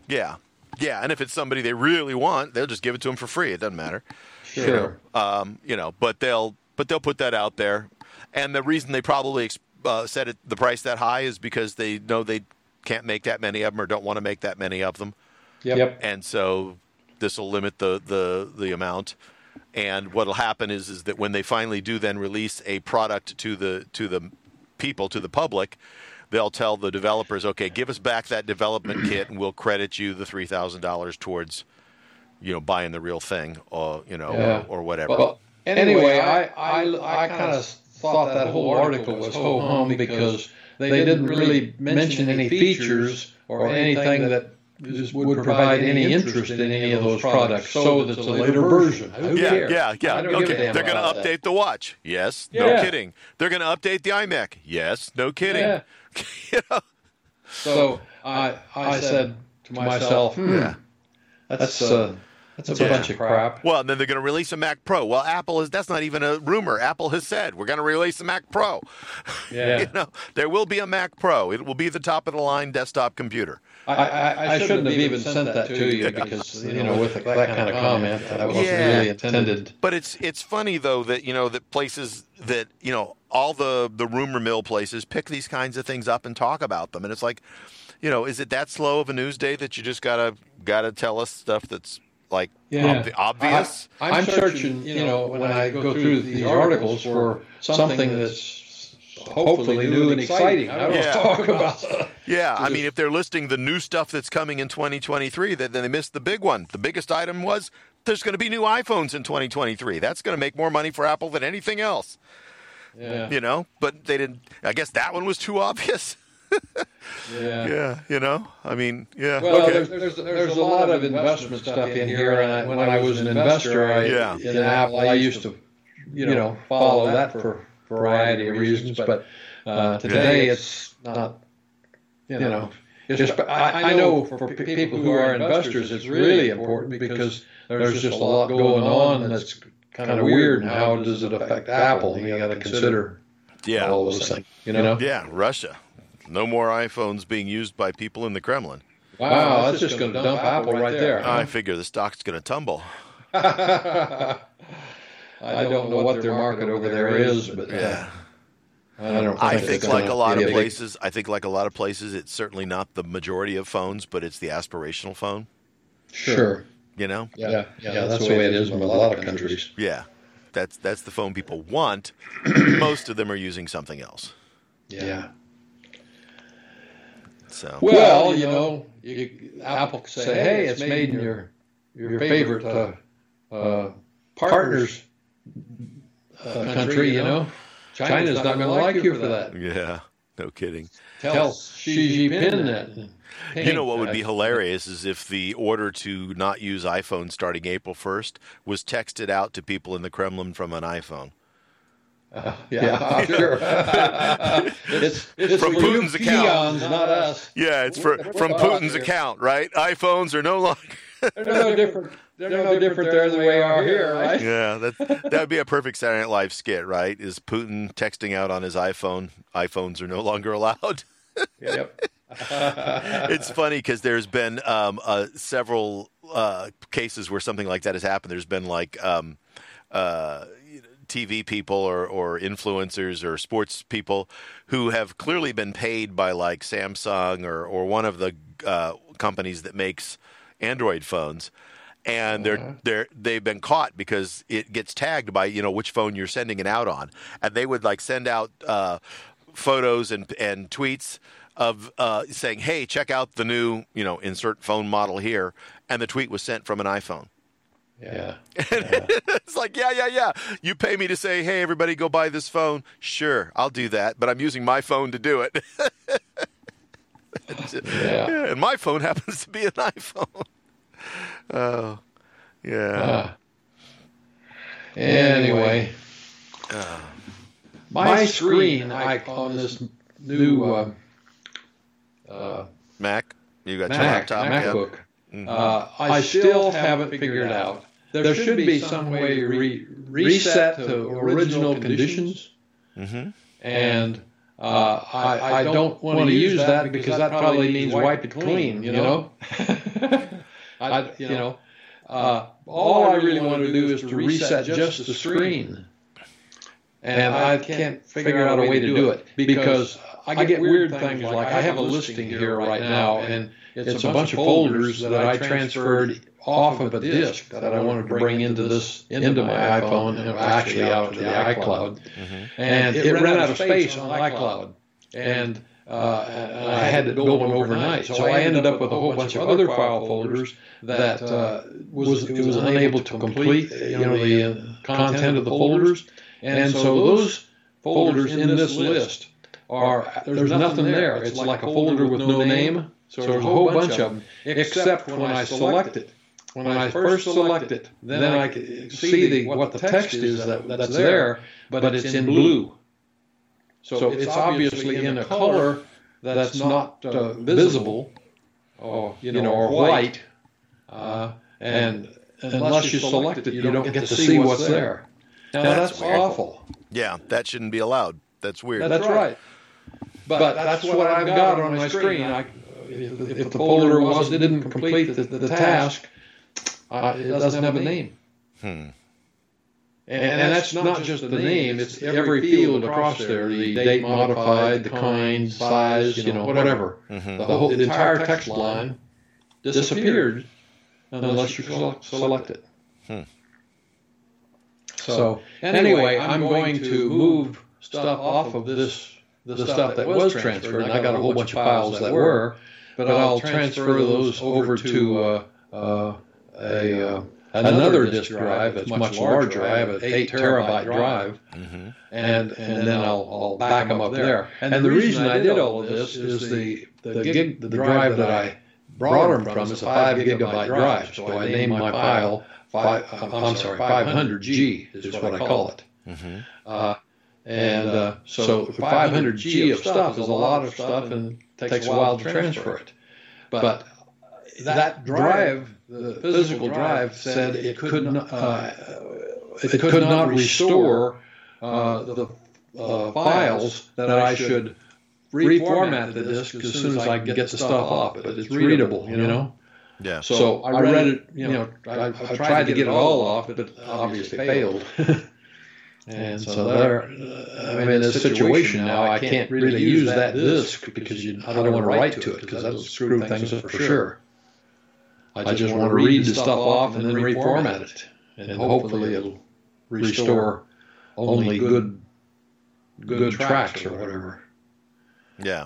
B: yeah, yeah. And if it's somebody they really want, they'll just give it to them for free. It doesn't matter.
A: Sure.
B: um, you know, but they'll but they'll put that out there, and the reason they probably uh, set it the price that high is because they know they can't make that many of them or don't want to make that many of them,
A: Yep.
B: and so this will limit the the the amount. And what'll happen is is that when they finally do then release a product to the to the people to the public, they'll tell the developers, okay, give us back that development [CLEARS THROAT] kit, and we'll credit you the three thousand dollars towards, you know, buying the real thing, or you know,
A: Yeah.
B: or, or whatever.
A: Well, anyway, I, I, I kind of thought that whole article was ho hum because they didn't really mention any features or anything that just would provide any interest in any of those products. So that it's a later version. Who
B: Yeah,
A: cares?
B: yeah, yeah.
A: I don't give a
B: Okay, they're going to update
A: that.
B: the watch. Yes, no kidding. They're going to update the iMac. Yes, no kidding.
A: Yeah. [LAUGHS]
B: you know?
A: So I, I said to myself, hmm,
B: Yeah.
A: that's uh, That's a bunch of crap.
B: Well, and then they're going to release a Mac Pro. Well, Apple is that's not even a rumor. Apple has said we're going to release a Mac Pro. [LAUGHS]
A: Yeah.
B: you know, there will be a Mac Pro. It will be the top of the line desktop computer.
A: I, I, I shouldn't have even sent that to you because [LAUGHS] you know with that kind of comment that wasn't
B: Yeah.
A: really intended.
B: But it's it's funny though that you know that places that you know all the the rumor mill places pick these kinds of things up and talk about them, and it's like, you know, is it that slow of a news day that you just gotta gotta tell us stuff that's like
A: Yeah.
B: obvi- obvious?
A: I, I'm searching, you know, when I go through these articles for something that's hopefully new and exciting. I don't
B: Yeah.
A: talk [LAUGHS] about.
B: Yeah, I [LAUGHS] mean, if they're listing the new stuff that's coming in 2023, then then they missed the big one. The biggest item was there's going to be new iPhones in 2023. That's going to make more money for Apple than anything else,
A: Yeah,
B: you know. But they didn't. I guess that one was too obvious. [LAUGHS]
A: yeah.
B: Yeah, you know. I mean, yeah.
A: Well,
B: okay.
A: there's, there's there's a lot of investment stuff in here, and I, when I was an investor, I
B: Yeah.
A: in Apple, I used to, you know, follow that for a variety of reasons. But uh, today, it's not, you know, just. I, I know for people who are investors, it's really important because there's just a lot going on that's kind of weird. And how does it affect Apple? You got to consider
B: yeah.
A: all those things. You know.
B: Yeah, Russia. No more iPhones being used by people in the Kremlin.
A: Wow, that's just going to dump Apple right there.
B: I figure the stock's going to tumble. [LAUGHS]
A: I don't know what their market over there is, but uh,
B: Yeah.
A: I don't.
B: I think, like a lot of places, I think like a lot of places, it's certainly not the majority of phones, but it's the aspirational phone.
A: Sure.
B: You know,
A: Yeah, yeah, that's the way it is in a lot of countries.
B: yeah, that's that's the phone people want. [CLEARS THROAT] Most of them are using something else.
A: Yeah.
B: So
A: Well, you know, you, Apple could say, "Hey, it's made in your your favorite uh, uh, partner's uh, country." You know, China's not going to like you for that.
B: yeah, no kidding.
A: Tell Xi Jinping that.
B: You know what would be hilarious is if the order to not use iPhone starting April 1st was texted out to people in the Kremlin from an iPhone. [LAUGHS]
A: Yeah, sure. [LAUGHS] it's, it's
B: From Putin's account.
A: peons, not us.
B: Yeah, it's for, from Putin's account, right? iPhones are no longer.
A: They're no different. They're no different there than we are here, right?
B: Yeah, [LAUGHS] that that would be a perfect Saturday Night Live skit, right? Is Putin texting out on his iPhone? iPhones are no longer allowed. [LAUGHS]
A: Yep. [LAUGHS]
B: it's funny because there's been um, uh, several uh, cases where something like that has happened. There's been like um, uh, TV people or, or influencers or sports people who have clearly been paid by like Samsung or, or one of the uh, companies that makes Android phones. And they're they're they've been caught because it gets tagged by you know which phone you're sending it out on, and they would like send out uh, photos and and tweets of uh, saying, "Hey, check out the new you know insert phone model here," and the tweet was sent from an iPhone.
A: Yeah. [LAUGHS]
B: it's like, yeah, yeah, yeah. You pay me to say, "Hey, everybody, go buy this phone." Sure, I'll do that, but I'm using my phone to do it. [LAUGHS]
A: Yeah. [LAUGHS]
B: and my phone happens to be an iPhone. [LAUGHS] Oh, yeah.
A: Uh, anyway, my screen icon on this new uh, uh,
B: Mac, you got your
A: Mac,
B: laptop. yeah.
A: MacBook, uh, I still haven't figured out. There should be some way to re- reset to original conditions,
B: Mm-hmm.
A: and uh, I, I don't want to use that because that probably means wipe it clean. You know, [LAUGHS] I, you know, uh, all I really want to do is to reset just the screen, and I can't figure out a way to do it because I get weird things like I have a listing here right now, and it's a bunch of folders that I transferred off of a disk that I wanted to bring into this into my iPhone and actually out to the iCloud, and it ran out of space on iCloud, and uh, and I had to it going overnight. So I ended up with a whole bunch of other file folders that uh, was it was unable to complete you know the uh, content of the folders, and so those folders in this list are there's nothing there. It's like a folder with no name. So there's a whole bunch of them, except when I select it. When I first select it, then I can see the, what the text is that, that's there, but it's in blue. So it's obviously in a color that's not uh, visible, or you know, or white, uh, and unless you select it, you don't get to see what's there. Now that's, that's awful.
B: Yeah, that shouldn't be allowed. That's weird.
A: That's right. But, but that's, that's what I've got on my screen. I, if, if, the folder was didn't complete the, the, the task, uh, it doesn't have a name. Hmm. And, and, that's not just the name; it's every field across there: the date modified, the kind, size, you know, whatever. Mm-hmm. The whole, the entire text line disappeared unless you select, select it. Hmm. So anyway, I'm going to move stuff off of this the, the stuff that was transferred, and I got a whole bunch of files that were, but I'll transfer those over to uh, uh, a uh, another disk drive that's much larger. I have an eight terabyte drive, mm-hmm. and and then I'll, I'll back them up there. And the reason I did all of this is the the, gig, the drive that I brought them from is a five gigabyte drive. So I named my file five. I'm sorry, 500G is what I call it. Mm-hmm. Uh, and uh, so 500 G of stuff is a lot of stuff and takes a while to transfer it. But that drive, the physical drive, said it could not, uh, it could not restore uh, the uh, files that I should reformat the disk as soon as I get the stuff off. But it's readable, you know.
B: Yeah.
A: So I read it. You know, I, I tried to get it all off, but obviously failed. [LAUGHS] And so there, uh, I'm in a situation now. I can't really use that disk because you, I don't want to write to it because that'll screw things up for sure. I just want to read the stuff off and then reformat it, and hopefully it'll restore only good good tracks or whatever.
B: Yeah.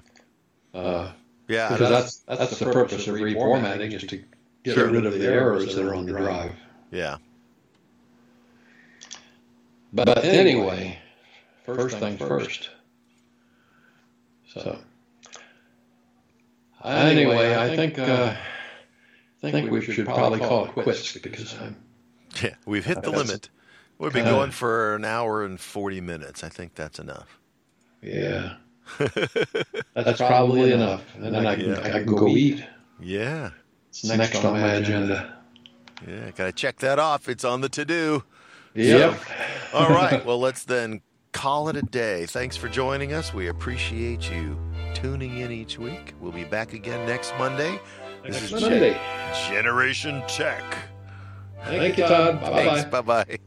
A: Uh, yeah. Because that's that's the purpose of reformatting is to get rid of the errors that are on the drive.
B: Yeah.
A: But, but anyway, first, first thing first. So, anyway, I think uh, I think we should probably call it quits because I'm.
B: Yeah, we've hit the limit. We've been going for an hour and forty minutes. I think that's enough.
A: Yeah, [LAUGHS] that's probably enough. And then I can, yeah. I can go eat.
B: Yeah,
A: it's next, next on my agenda.
B: Yeah, gotta check that off. It's on the to do.
A: Yep.
B: All right. Well, let's then call it a day. Thanks for joining us. We appreciate you tuning in each week. We'll be back again next Monday.
A: This is Monday.
B: Generation Tech.
A: Thank, Thank you, Todd.
B: Bye bye. Bye bye.